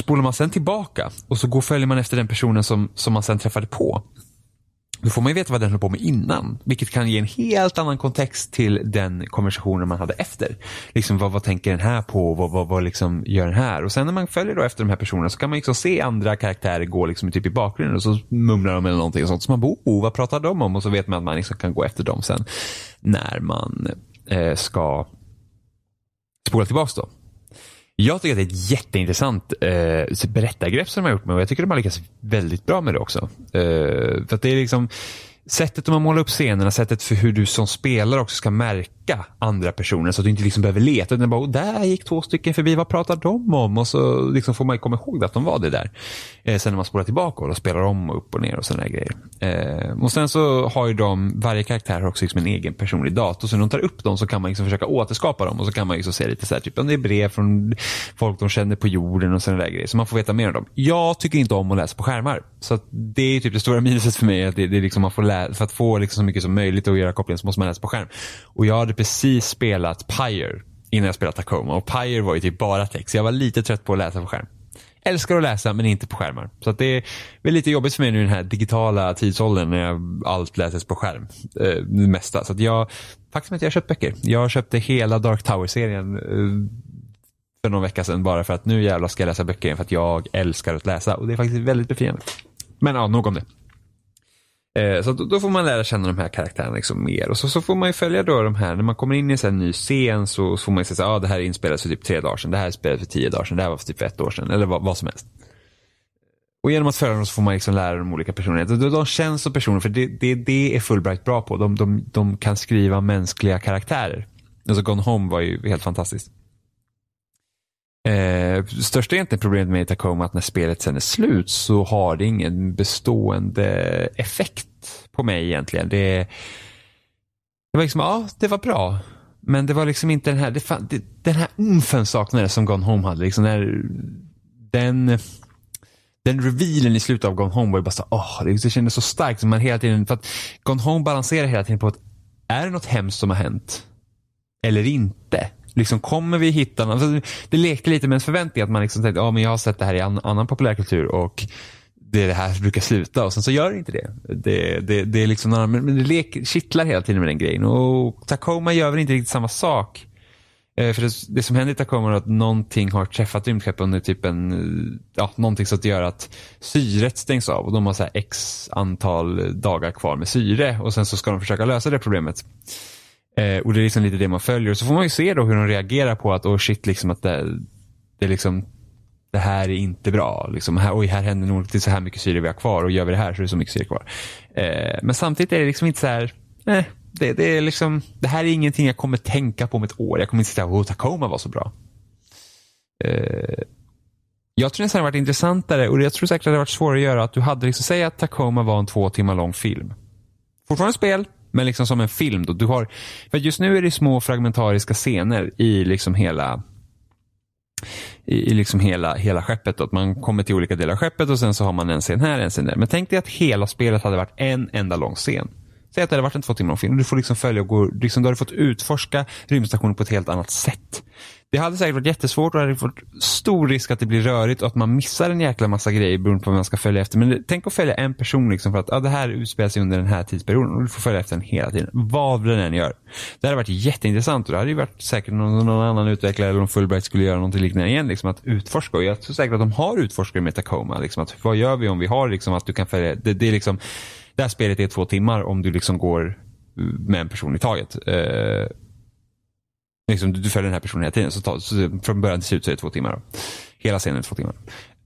Spolar man sen tillbaka och så går följer man efter den personen som, som man sen träffade på. Då får man ju veta vad den höll på med innan, vilket kan ge en helt annan kontext till den konversationen man hade efter. Liksom vad, vad tänker den här på? Vad, vad, vad liksom gör den här? Och sen när man följer då efter de här personerna så kan man liksom se andra karaktärer gå liksom typ i bakgrunden och så mumlar de eller någonting sånt. Så man bara, oh, vad pratar de om? Och så vet man att man liksom kan gå efter dem sen när man eh, ska spola tillbaks då. Jag tycker att det är ett jätteintressant eh, berättargrepp som de har gjort med och jag tycker de har lyckats väldigt bra med det också. Eh, för att det är liksom sättet de har målat upp scenerna, sättet för hur du som spelare också ska märka andra personer så att du inte liksom behöver leta. Utan bara, oh, där gick två stycken förbi, vad pratar de om? Och så liksom får man komma ihåg att de var det där. Eh, sen när man spolar tillbaka och spelar om och upp och ner och sådana grejer. Eh, och sen så har ju de, varje karaktär har också liksom en egen personlig dator. Så när de tar upp dem så kan man liksom försöka återskapa dem och så kan man liksom se lite så här, typ om det är brev från folk de känner på jorden och sådana där grejer. Så man får veta mer om dem. Jag tycker inte om att läsa på skärmar. Så det är typ det stora minuset för mig. Att det, det är liksom man får för att få liksom så mycket som möjligt och göra kopplingen så måste man läsa på skärm. Och jag hade precis spelat Pyre innan jag spelade Tacoma och Pyre var ju typ bara text. Jag var lite trött på att läsa på skärm. Älskar att läsa men inte på skärmar. Så att det är väl lite jobbigt för mig nu i den här digitala tidsåldern när jag allt läses på skärm. Eh, det mesta. Så att jag, faktiskt att jag har köpt böcker. Jag köpte hela Dark Tower-serien eh, för någon vecka sedan bara för att nu jävlar ska jag läsa böcker igen för att jag älskar att läsa och det är faktiskt väldigt befriande. Men ja, nog om det. Eh, så då, får man lära känna de här karaktärerna liksom mer. Och så, så får man ju följa då de här, när man kommer in i en ny scen så, så får man ju säga att ah, det här är inspelat för typ tre dagar sedan, det här är spelat för tio dagar sedan, det här var för typ ett år sedan, eller vad, vad som helst. Och genom att följa dem så får man liksom lära de olika personerna. De, de känns som personer, för det, det, det är Fulbright bra på. De, de, de kan skriva mänskliga karaktärer. Alltså Gone Home var ju helt fantastiskt. Eh, största egentligen problemet med Tacoma är att när spelet sen är slut så har det ingen bestående effekt på mig egentligen. Det, det var liksom, ja, det var bra. Men det var liksom inte den här, det, fan, det, den här umfen saknades som Gone Home hade. Liksom när, den, den revealen i slutet av Gone Home var ju bara så, åh, det, det kändes så starkt. Som man hela tiden, för att Gone Home balanserar hela tiden på att, är det något hemskt som har hänt? Eller inte? Liksom kommer vi hitta något? Alltså, det lekte lite med en förväntning att man liksom tänkte, ja men jag har sett det här i an, annan populärkultur och det är det här som brukar sluta och sen så gör det inte det. Det, det, det är liksom, men det lek, kittlar hela tiden med den grejen och Tacoma gör väl inte riktigt samma sak. Eh, för det, det, som händer i Tacoma är att någonting har träffat rymdskeppet under typ en, ja, någonting så att det gör att syret stängs av och de har så x antal dagar kvar med syre och sen så ska de försöka lösa det problemet. Eh, och det är liksom lite det man följer. Så får man ju se då hur de reagerar på att, oh shit, liksom att det, det, liksom, det här är inte bra. Liksom, här, oj, här händer nog inte så här mycket syre vi har kvar och gör vi det här så är det så mycket syre kvar. Eh, men samtidigt är det liksom inte så här, eh, det, det, är liksom, det här är ingenting jag kommer tänka på om ett år. Jag kommer inte säga att Tacoma var så bra. Eh, jag tror nästan det hade varit intressantare och jag tror säkert att det hade varit svårare att göra att du hade, liksom, säg att Tacoma var en två timmar lång film. Fortfarande spel, men liksom som en film. Då. Du har, för just nu är det små fragmentariska scener i liksom hela i, i liksom hela, hela skeppet. Då. Att man kommer till olika delar av skeppet och sen så har man en scen här, en scen där. Men tänk dig att hela spelet hade varit en enda lång scen. Säg att det hade varit en två timmar lång film. Du får liksom följa och gå, liksom, du hade fått utforska rymdstationen på ett helt annat sätt. Det hade säkert varit jättesvårt och det hade varit stor risk att det blir rörigt och att man missar en jäkla massa grejer beroende på vad man ska följa efter. Men tänk att följa en person liksom för att ja, det här utspelar sig under den här tidsperioden och du får följa efter den hela tiden. Vad den än gör. Det hade varit jätteintressant och det hade ju varit säkert någon, någon annan utvecklare eller om Fulbright skulle göra någonting liknande igen. Liksom att utforska och jag tror säkert att de har utforskare med Tacoma. Liksom att, vad gör vi om vi har liksom att du kan följa, det, det är liksom, det här spelet är två timmar om du liksom går med en person i taget. Eh, Liksom, du följer den här personen hela tiden. Så, ta, så från början till slut så är det två timmar. Då. Hela scenen är två timmar.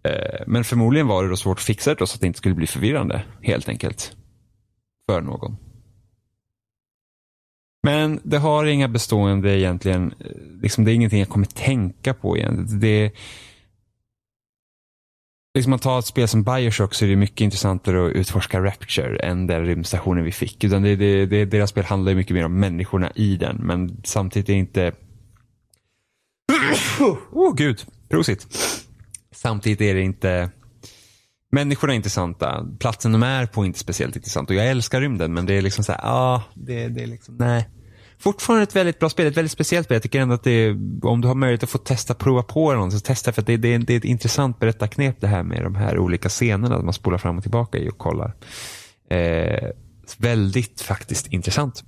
Eh, men förmodligen var det då svårt att fixa det då, så att det inte skulle bli förvirrande. Helt enkelt. För någon. Men det har inga bestående egentligen, eh, liksom det är ingenting jag kommer tänka på egentligen. Det, liksom man tar ett spel som Bioshock så är det mycket intressantare att utforska Rapture än den rymdstationen vi fick. Utan det, det, det, deras spel handlar ju mycket mer om människorna i den. Men samtidigt är inte... Åh oh, gud, prosit. Samtidigt är det inte... Människorna är intressanta. Platsen de är på är inte speciellt intressant. Och jag älskar rymden men det är liksom så här, ja, ah, det, det är liksom, nej fortfarande ett väldigt bra spel, ett väldigt speciellt spel. Jag tycker ändå att det är, om du har möjlighet att få testa, prova på det någon, så testa för att det, det, det är ett intressant berättarknep det här med de här olika scenerna man spolar fram och tillbaka i och kollar. Eh, väldigt faktiskt intressant.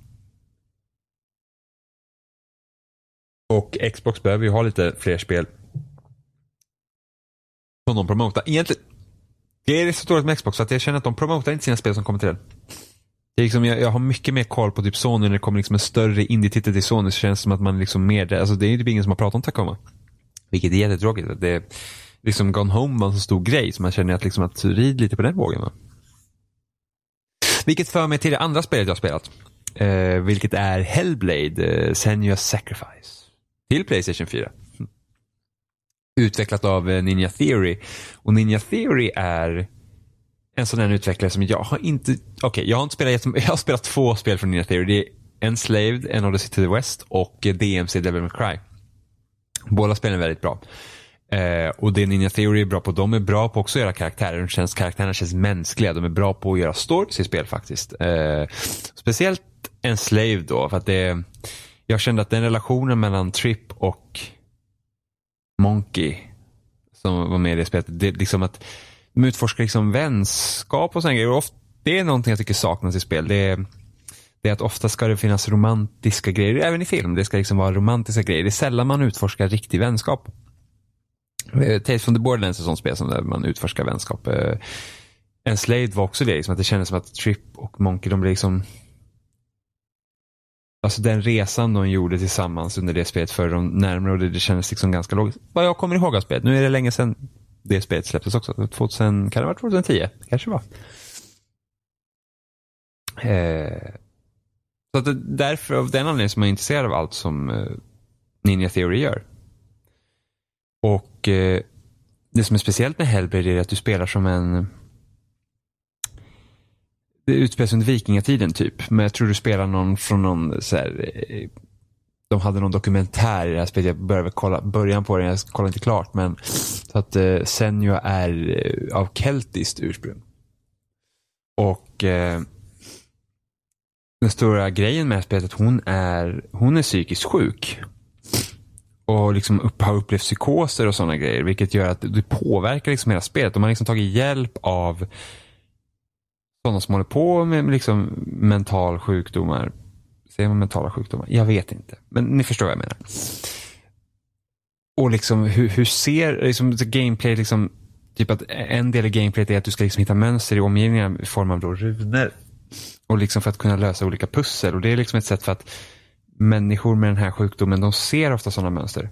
Och Xbox behöver ju ha lite fler spel som de promotar. Egentligen, det är så dåligt med Xbox att jag känner att de promotar inte sina spel som kommer till den. Jag, liksom, jag, jag, har mycket mer koll på typ Sony när det kommer liksom en större indie-titel till Sony så känns det som att man liksom mer, alltså det är typ ingen som har pratat om Tacoma. Vilket är jättetråkigt. Det är liksom Gone Home var en så stor grej så man känner att liksom att rid lite på den vågen. Va? Vilket för mig till det andra spelet jag har spelat. Eh, vilket är Hellblade, eh, Senua's Sacrifice. Till Playstation 4. Utvecklat av eh, Ninja Theory. Och Ninja Theory är en sån här utvecklare som jag har inte, okej okay, jag har inte spelat jag har spelat två spel från Ninja Theory. Det är Enslaved, En Odyssey to the West och DMC Devil May Cry. Båda spelen är väldigt bra. Eh, och det Ninja Theory är bra på, de är bra på också att göra karaktärer. De känns, karaktärerna känns mänskliga. De är bra på att göra stories i spel faktiskt. Eh, speciellt Enslaved då, för att det jag kände att den relationen mellan Trip och Monkey som var med i det spelet, det, liksom att de utforskar liksom vänskap och sådana grejer. det är någonting jag tycker saknas i spel. Det är, det är att ofta ska det finnas romantiska grejer, även i film. Det ska liksom vara romantiska grejer. Det är sällan man utforskar riktig vänskap. Eh, Tales from the Borderlands är ett sånt spel som där man utforskar vänskap. Eh, en Slade var också det, liksom, att det kändes som att Trip och Monkey, de blev liksom Alltså den resan de gjorde tillsammans under det spelet förde de närmare och det, det kändes liksom ganska logiskt. Vad jag kommer ihåg av spelet, nu är det länge sedan det spelet släpptes också. 2000, kan det ha varit 2010? Kanske var. Eh, så att det, därför, av den anledningen som jag är intresserad av allt som eh, Ninja Theory gör. Och eh, det som är speciellt med Hellblade är att du spelar som en det utspelas under vikingatiden typ. Men jag tror du spelar någon från någon så här, eh, de hade någon dokumentär i det här spelet. Jag började kolla början på den, jag kollade inte klart. Men så att eh, Senua är eh, av keltiskt ursprung. Och eh, den stora grejen med det här spelet är att hon är, hon är psykiskt sjuk. Och liksom upp, har upplevt psykoser och sådana grejer. Vilket gör att det påverkar liksom hela spelet. De har liksom tagit hjälp av sådana som håller på med liksom mental sjukdomar. Säger man mentala sjukdomar? Jag vet inte. Men ni förstår vad jag menar. Och liksom hur, hur ser liksom, gameplay, liksom, typ att en del i gameplayet är att du ska liksom hitta mönster i omgivningen i form av då runor. Och liksom för att kunna lösa olika pussel. Och det är liksom ett sätt för att människor med den här sjukdomen, de ser ofta sådana mönster.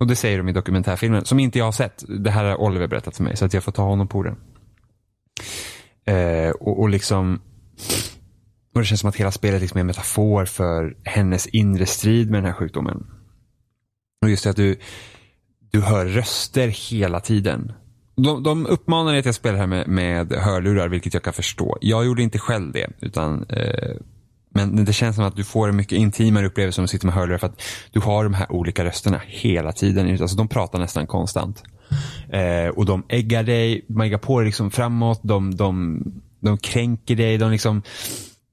Och det säger de i dokumentärfilmen, som inte jag har sett. Det här har Oliver berättat för mig, så att jag får ta honom på orden. Eh, och, och liksom och det känns som att hela spelet liksom är en metafor för hennes inre strid med den här sjukdomen. Och just det att du, du hör röster hela tiden. De, de uppmanar dig till att spela här med, med hörlurar, vilket jag kan förstå. Jag gjorde inte själv det, utan eh, men det känns som att du får en mycket intimare upplevelse om du sitter med hörlurar för att du har de här olika rösterna hela tiden. Alltså de pratar nästan konstant. Eh, och de äggar dig, man äggar på dig liksom framåt, de, de, de kränker dig, de liksom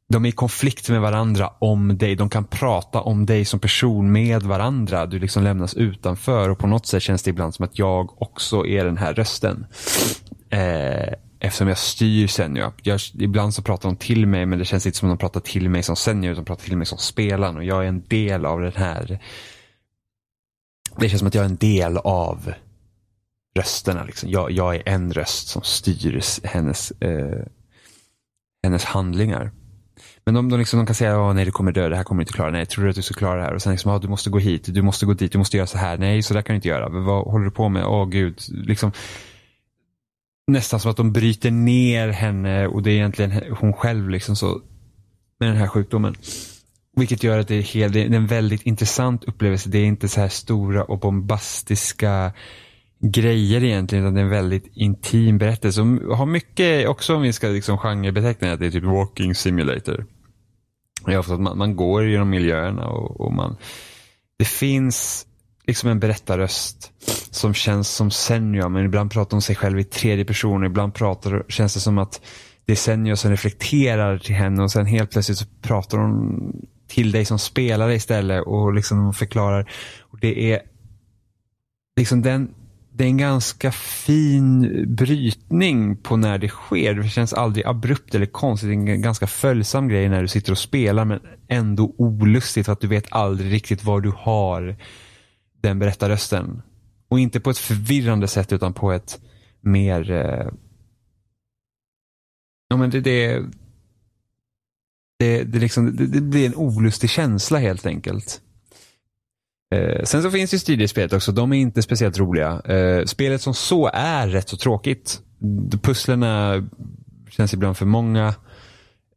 de är i konflikt med varandra om dig. De kan prata om dig som person med varandra. Du liksom lämnas utanför och på något sätt känns det ibland som att jag också är den här rösten. Eh, eftersom jag styr Senja. Ibland så pratar de till mig men det känns inte som att de pratar till mig som Senja utan de pratar till mig som spelaren och jag är en del av den här. Det känns som att jag är en del av rösterna. Liksom. Jag, jag är en röst som styr hennes, eh, hennes handlingar. Men de, de, liksom, de kan säga, nej du kommer dö, det här kommer du inte klara, nej tror du att du ska klara det här? Och sen liksom, du måste gå hit, du måste gå dit, du måste göra så här, nej så där kan du inte göra, vad håller du på med? Åh oh, gud, liksom nästan som att de bryter ner henne och det är egentligen hon själv liksom så med den här sjukdomen. Vilket gör att det är, helt, det är en väldigt intressant upplevelse. Det är inte så här stora och bombastiska grejer egentligen utan det är en väldigt intim berättelse som har mycket också om vi ska liksom genrebeteckna att det är typ walking simulator. Ja, för att man, man går genom miljöerna och, och man det finns liksom en berättarröst som känns som Senja, men ibland pratar hon sig själv i tredje person. Ibland pratar, känns det som att det är Senja som reflekterar till henne och sen helt plötsligt så pratar hon till dig som spelare istället och liksom förklarar. Och det är liksom den, det är en ganska fin brytning på när det sker. Det känns aldrig abrupt eller konstigt. Det är en ganska följsam grej när du sitter och spelar men ändå olustigt för att du vet aldrig riktigt var du har den berättarrösten. Och inte på ett förvirrande sätt utan på ett mer... Eh... Ja men det, det, det, det, liksom, det, det blir en olustig känsla helt enkelt. Eh, sen så finns ju studiespelet också. De är inte speciellt roliga. Eh, spelet som så är rätt så tråkigt. Pusslerna känns ibland för många.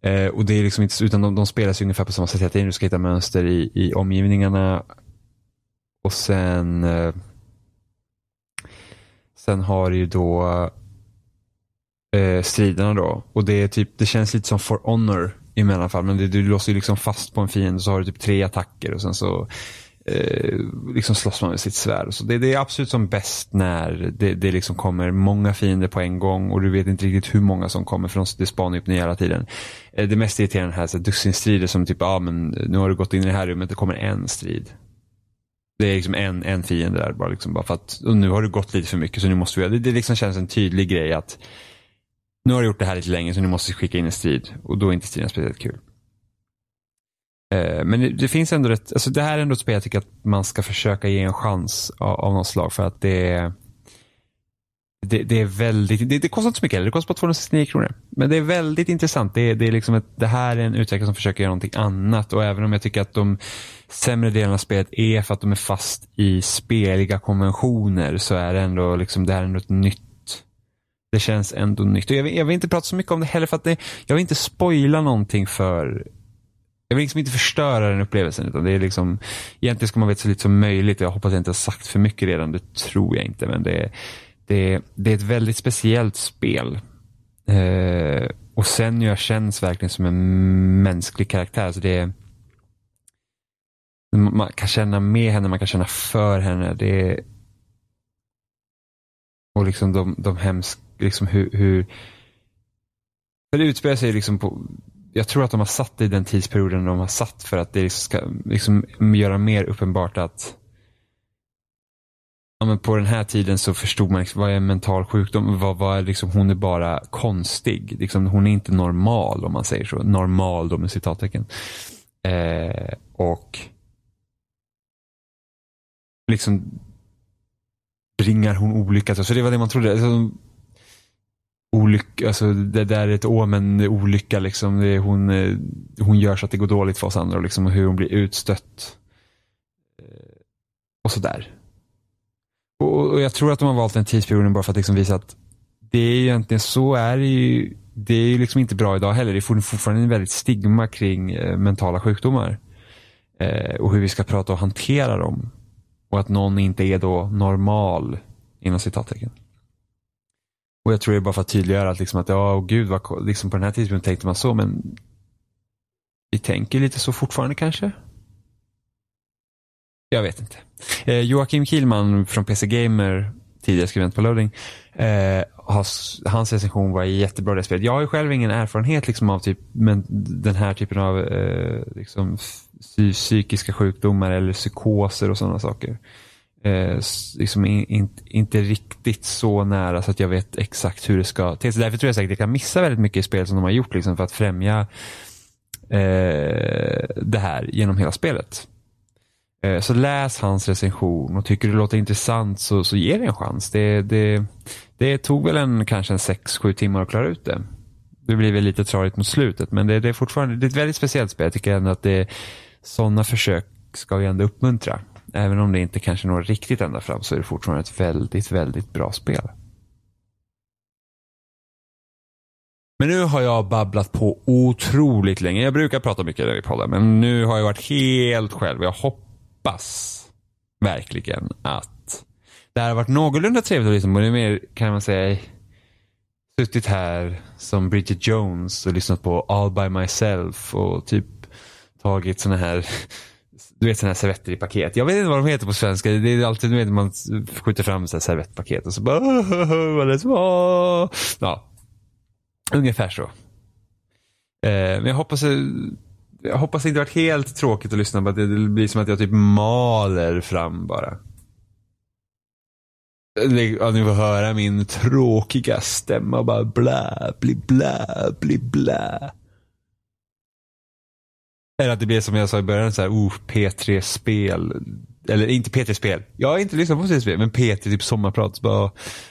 Eh, och det är liksom inte, utan de, de spelas ungefär på samma sätt hela tiden. Du ska hitta mönster i, i omgivningarna. Och sen eh, Sen har du ju då eh, striderna då. Och det är typ, det känns lite som For Honor i mellanfall. Men det, du låser ju liksom fast på en fiende och så har du typ tre attacker och sen så eh, liksom slåss man med sitt svärd. Så det, det, är absolut som bäst när det, det liksom kommer många fiender på en gång och du vet inte riktigt hur många som kommer för de spanar upp nya hela tiden. Eh, det mest irriterande här är dussinstrider som typ, ja ah, men nu har du gått in i det här rummet, det kommer en strid. Det är liksom en, en fiende där bara, liksom, bara för att nu har det gått lite för mycket så nu måste vi, det, det liksom känns en tydlig grej att nu har du gjort det här lite länge så nu måste vi skicka in en strid och då är inte striden speciellt kul. Eh, men det, det, finns ändå ett, alltså det här är ändå ett spel jag tycker att man ska försöka ge en chans av, av något slag för att det är det, det, är väldigt, det, det, kostar inte så mycket heller, det kostar bara 269 kronor. Men det är väldigt intressant. Det, det, är liksom ett, det här är en utvecklare som försöker göra någonting annat och även om jag tycker att de sämre delarna av spelet är för att de är fast i speliga konventioner så är det ändå liksom, det här är ändå ett nytt det känns ändå nytt. Och jag, vill, jag vill inte prata så mycket om det heller för att det, jag vill inte spoila någonting för jag vill liksom inte förstöra den upplevelsen. Utan det är liksom, egentligen ska man veta så lite som möjligt. Jag hoppas jag inte har sagt för mycket redan. Det tror jag inte. Men det, det, det är ett väldigt speciellt spel. Eh, och sen jag känns verkligen som en mänsklig karaktär. Så det man kan känna med henne, man kan känna för henne. Det och liksom de, de hemska, liksom hur, hur för det utspelar sig liksom på jag tror att de har satt det i den tidsperioden de har satt för att det ska liksom göra mer uppenbart att ja, men på den här tiden så förstod man liksom, vad är en mental sjukdom. Vad, vad är liksom, hon är bara konstig. Liksom, hon är inte normal om man säger så. Normal då med citattecken. Eh, och liksom bringar hon olycka. Så det var det man trodde. Alltså, olycka, alltså det där är ett omen, olycka liksom. Det hon, eh, hon gör så att det går dåligt för oss andra liksom, och liksom hur hon blir utstött. Eh, och sådär. Och, och jag tror att de har valt den tidsperioden bara för att liksom visa att det är egentligen så är det ju. Det är ju liksom inte bra idag heller. Det är fortfarande en väldigt stigma kring eh, mentala sjukdomar. Eh, och hur vi ska prata och hantera dem. Och att någon inte är då normal, inom citattecken. Och jag tror det är bara för att tydliggöra att, liksom att ja, oh, gud, vad, liksom på den här tidpunkten tänkte man så, men vi tänker lite så fortfarande kanske. Jag vet inte. Eh, Joakim Kielman från PC Gamer, tidigare skribent på Loading, eh, has, hans recension var jättebra det spelet. Jag har ju själv ingen erfarenhet liksom, av typ, men, den här typen av eh, liksom, psykiska sjukdomar eller psykoser och sådana saker. Eh, liksom in, in, inte riktigt så nära så att jag vet exakt hur det ska till. Så Därför tror jag säkert att jag kan missa väldigt mycket i spel som de har gjort liksom, för att främja eh, det här genom hela spelet. Eh, så läs hans recension och tycker du det låter intressant så, så ge det en chans. Det, det, det tog väl en, kanske en 6-7 timmar att klara ut det. Det blir väl lite tradigt mot slutet men det, det, är fortfarande det är ett väldigt speciellt spel. Jag tycker ändå att det, sådana försök ska vi ändå uppmuntra. Även om det inte kanske når riktigt ända fram så är det fortfarande ett väldigt, väldigt bra spel. Men nu har jag babblat på otroligt länge. Jag brukar prata mycket i podden, men nu har jag varit helt själv. Jag hoppas verkligen att det här har varit någorlunda trevligt att lyssna på. Det är mer, kan man säga, suttit här som Bridget Jones och lyssnat på All by myself och typ tagit såna här du vet sådana här servetter i paket. Jag vet inte vad de heter på svenska. Det är alltid, du vet, man skjuter fram så här servettpaket och så bara, vad det var. Ja, ungefär så. Eh, men jag hoppas, eh, jag hoppas det inte varit helt tråkigt att lyssna på. Att det blir som att jag typ maler fram bara. Ja, ni får höra min tråkiga stämma bara blä, bli blä, bli blä. Eller att det blir som jag sa i början, så här, oh, P3-spel. Eller inte P3-spel. Jag har inte lyssnat på P3-spel, men P3 typ sommarprat. Så bara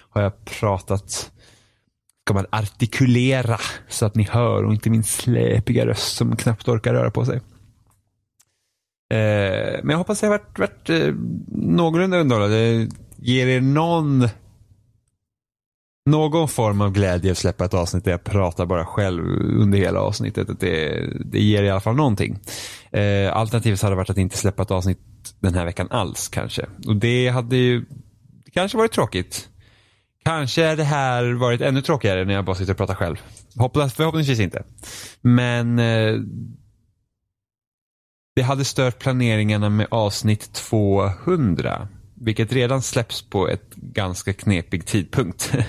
har jag pratat. Ska man artikulera så att ni hör och inte min släpiga röst som knappt orkar röra på sig. Eh, men jag hoppas det har varit, varit eh, någorlunda underhållande. Ger er någon någon form av glädje att släppa ett avsnitt där jag pratar bara själv under hela avsnittet. Det, det ger i alla fall någonting. Eh, alternativet hade varit att inte släppa ett avsnitt den här veckan alls kanske. Och det hade ju kanske varit tråkigt. Kanske det här varit ännu tråkigare när jag bara sitter och pratar själv. Hoppas, förhoppningsvis inte. Men eh, det hade stört planeringarna med avsnitt 200 vilket redan släpps på ett ganska knepig tidpunkt.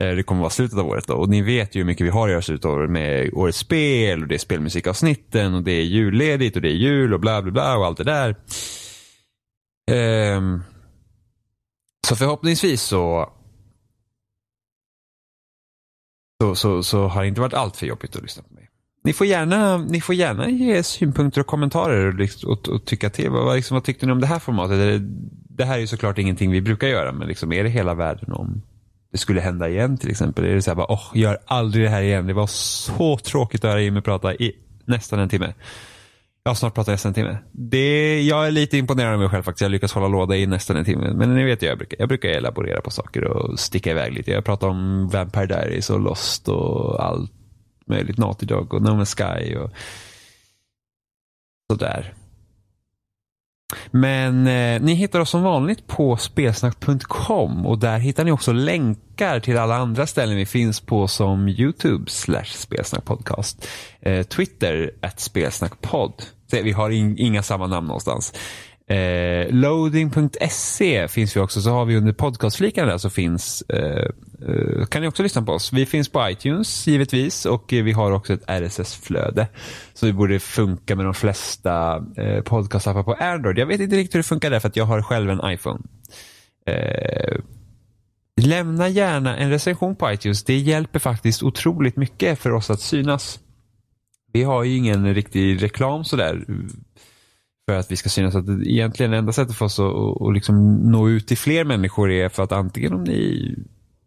Eh, det kommer vara slutet av året då. Och ni vet ju hur mycket vi har att göra slutet av året med årets spel och det är spelmusikavsnitten och det är julledigt och det är jul och bla bla bla och allt det där. Um, så förhoppningsvis så så, så, så har det inte varit allt för jobbigt att lyssna på mig. Ni får gärna, ni får gärna ge synpunkter och kommentarer och, och, och tycka till. Vad, liksom, vad tyckte ni om det här formatet? Det här är ju såklart ingenting vi brukar göra, men liksom, är det hela världen om det skulle hända igen till exempel? Är det så här bara, åh, gör aldrig det här igen. Det var så tråkigt att höra Jimmy prata i nästan en timme. Jag har snart pratat nästan en timme. Det, jag är lite imponerad av mig själv faktiskt. Jag lyckas hålla låda i nästan en timme. Men ni vet, jag brukar, jag brukar elaborera på saker och sticka iväg lite. Jag pratar om Vampire Diaries och Lost och allt möjligt. Naughty Dog och No Man's Sky. Och Sådär. Men eh, ni hittar oss som vanligt på spelsnack.com och där hittar ni också länkar till alla andra ställen vi finns på som Youtube slash spelsnackpodcast. Eh, Twitter at spelsnackpodd. Vi har in, inga samma namn någonstans. Eh, loading.se finns vi också, så har vi under podcastflikarna där så finns, eh, eh, kan ni också lyssna på oss. Vi finns på iTunes givetvis och vi har också ett RSS-flöde. Så det borde funka med de flesta eh, podcastappar på Android. Jag vet inte riktigt hur det funkar där för att jag har själv en iPhone. Eh, lämna gärna en recension på iTunes. Det hjälper faktiskt otroligt mycket för oss att synas. Vi har ju ingen riktig reklam sådär för att vi ska synas. Att egentligen enda sättet för oss att, och liksom nå ut till fler människor är för att antingen om ni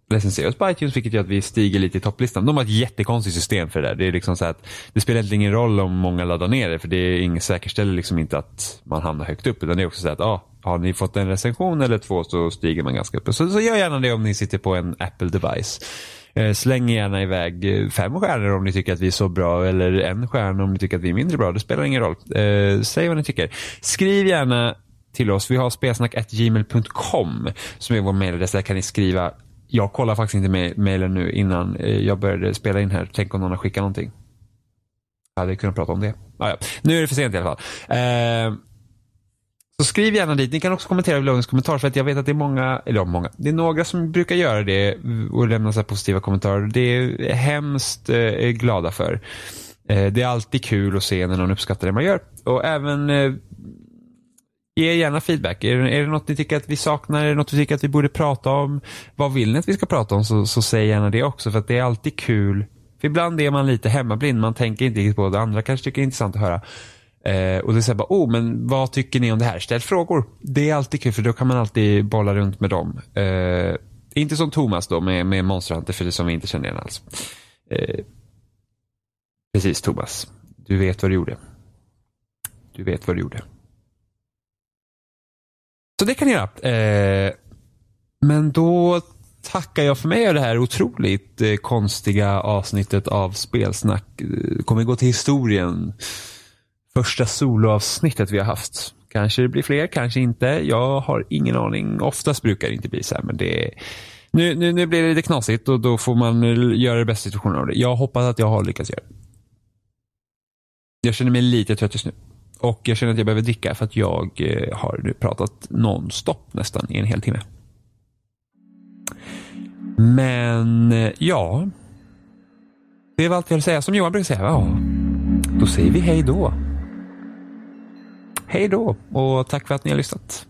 recenserar oss på iTunes vilket gör att vi stiger lite i topplistan. De har ett jättekonstigt system för det där. Det är liksom så att det spelar egentligen ingen roll om många laddar ner det för det är ingen säkerställer liksom inte att man hamnar högt upp utan det är också så att ah, har ni fått en recension eller två så stiger man ganska upp. Så, så gör gärna det om ni sitter på en Apple device. Eh, Eh, släng gärna iväg eh, fem stjärnor om ni tycker att vi är så bra eller en stjärna om ni tycker att vi är mindre bra. Det spelar ingen roll. Eh, säg vad ni tycker. Skriv gärna till oss. Vi har spelsnack.gmail.com som är vår mejladress. Där kan ni skriva. Jag kollar faktiskt inte mejlen nu innan jag började spela in här. Tänk om någon har skickat någonting. Jag hade kunnat prata om det. Ah, ja. Nu är det för sent i alla fall. Eh, så skriv gärna dit. Ni kan också kommentera i bloggens kommentar för att jag vet att det är många, eller ja, många, det är några som brukar göra det och lämna så positiva kommentarer. Det är hemskt eh, glada för. Eh, det är alltid kul att se när någon uppskattar det man gör. Och även eh, Ge gärna feedback. Är det, är det något ni tycker att vi saknar? Är det något vi tycker att vi borde prata om? Vad vill ni att vi ska prata om? Så, så säg gärna det också. För att det är alltid kul. För ibland är man lite hemmablind. Man tänker inte riktigt på det. Andra kanske tycker det är intressant att höra. Eh, och det är så här bara, oh, men vad tycker ni om det här? Ställ frågor. Det är alltid kul för då kan man alltid bolla runt med dem. Eh, inte som Thomas då med, med Monster Hunter för det som vi inte känner igen alls. Eh, precis Thomas. Du vet vad du gjorde. Du vet vad du gjorde. Så det kan ni göra. Eh, men då tackar jag för mig av det här otroligt eh, konstiga avsnittet av spelsnack. Det kommer gå till historien första soloavsnittet vi har haft. Kanske det blir fler, kanske inte. Jag har ingen aning. Oftast brukar det inte bli så här, men det nu, nu, nu blir det lite knasigt och då får man göra det bästa situationen av det. Jag hoppas att jag har lyckats göra det. Jag känner mig lite trött just nu. Och jag känner att jag behöver dricka för att jag eh, har nu pratat nonstop nästan i en hel timme. Men eh, ja. Det var allt jag vill säga. Som Johan brukar säga. Ja, då säger vi hej då. Hej då och tack för att ni har lyssnat.